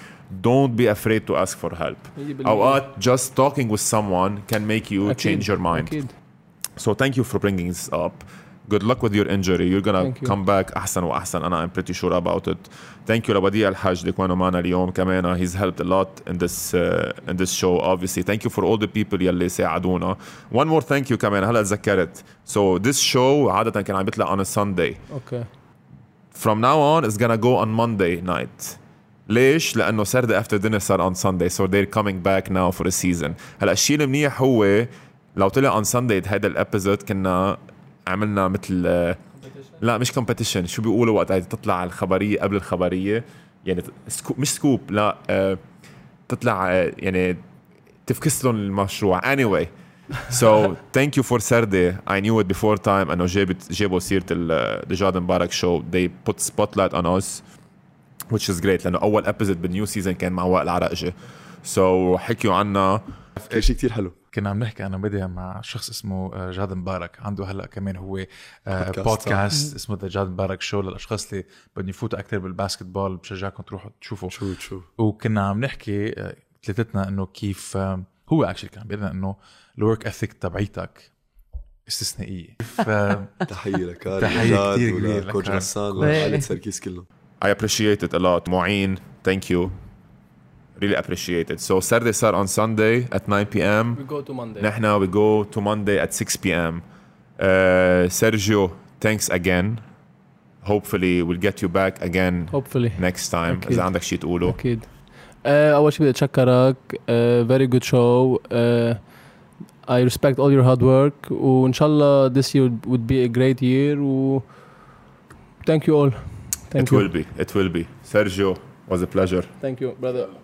don't be afraid to ask for help مية بالمية. اوقات just talking with someone can make you أكيد. change your mind اكيد so thank you for bringing this up good luck with your injury you're gonna Thank you. come back احسن واحسن انا I'm pretty sure about it thank you لبديع الحاج اللي كانوا معنا اليوم كمان he's helped a lot in this uh, in this show obviously thank you for all the people يلي ساعدونا one more thank you كمان هلا تذكرت so this show عادة كان عم بيطلع on a Sunday اوكي from now on it's gonna go on Monday night ليش؟ لأنه Saturday after dinner صار on Sunday so they're coming back now for a season هلا الشيء المنيح هو لو طلع on Sunday هيدا الابيزود كنا عملنا مثل لا مش competition شو بيقولوا وقت تطلع الخبرية قبل الخبرية. يعني scoop مش scoop لا آه، تطلع آه، يعني تفكس لهم المشروع anyway. So thank you for Saturday I knew it before time. انه جابت جابوا سيرة ال- the جاد مبارك show. They put spotlight on us which is great. لأنه أول episode بال new season كان مع وائل عرقجي so حكيوا عنا. شيء كتير حلو. كنا عم نحكي أنا بدي مع شخص اسمه آه، جاد مبارك عنده هلأ كمان هو آه، بودكاست. بودكاست اسمه the جاد مبارك show للأشخاص اللي بدهم يفوتوا أكثر بال basketball بشجعكم تروحوا تشوفوا. شو شو؟ وكنا عم نحكي آه، ثلاثتنا إنه كيف آه، هو actually كان بيقول لنا إنه ال work ethic تبعيتك استثنائية. ف تحية لك تحية جاد كتير كبيرة ولكوتش لك. غسان إيه. سركيس كلهم. I appreciate it a lot. معين thank you. really appreciate it so Saturday صار on Sunday at 9 p.m. We go to Monday. نحن we go to Monday at 6 p.m. Uh, Sergio thanks again hopefully we'll get you back again Hopefully. next time أكيد. إذا عندك شيء تقوله اكيد آه، اول شيء بدي اتشكرك آه، very good show آه، I respect all your hard work وان شاء الله this year would be a great year و thank you all thank it you will be it will be Sergio was a pleasure thank you brother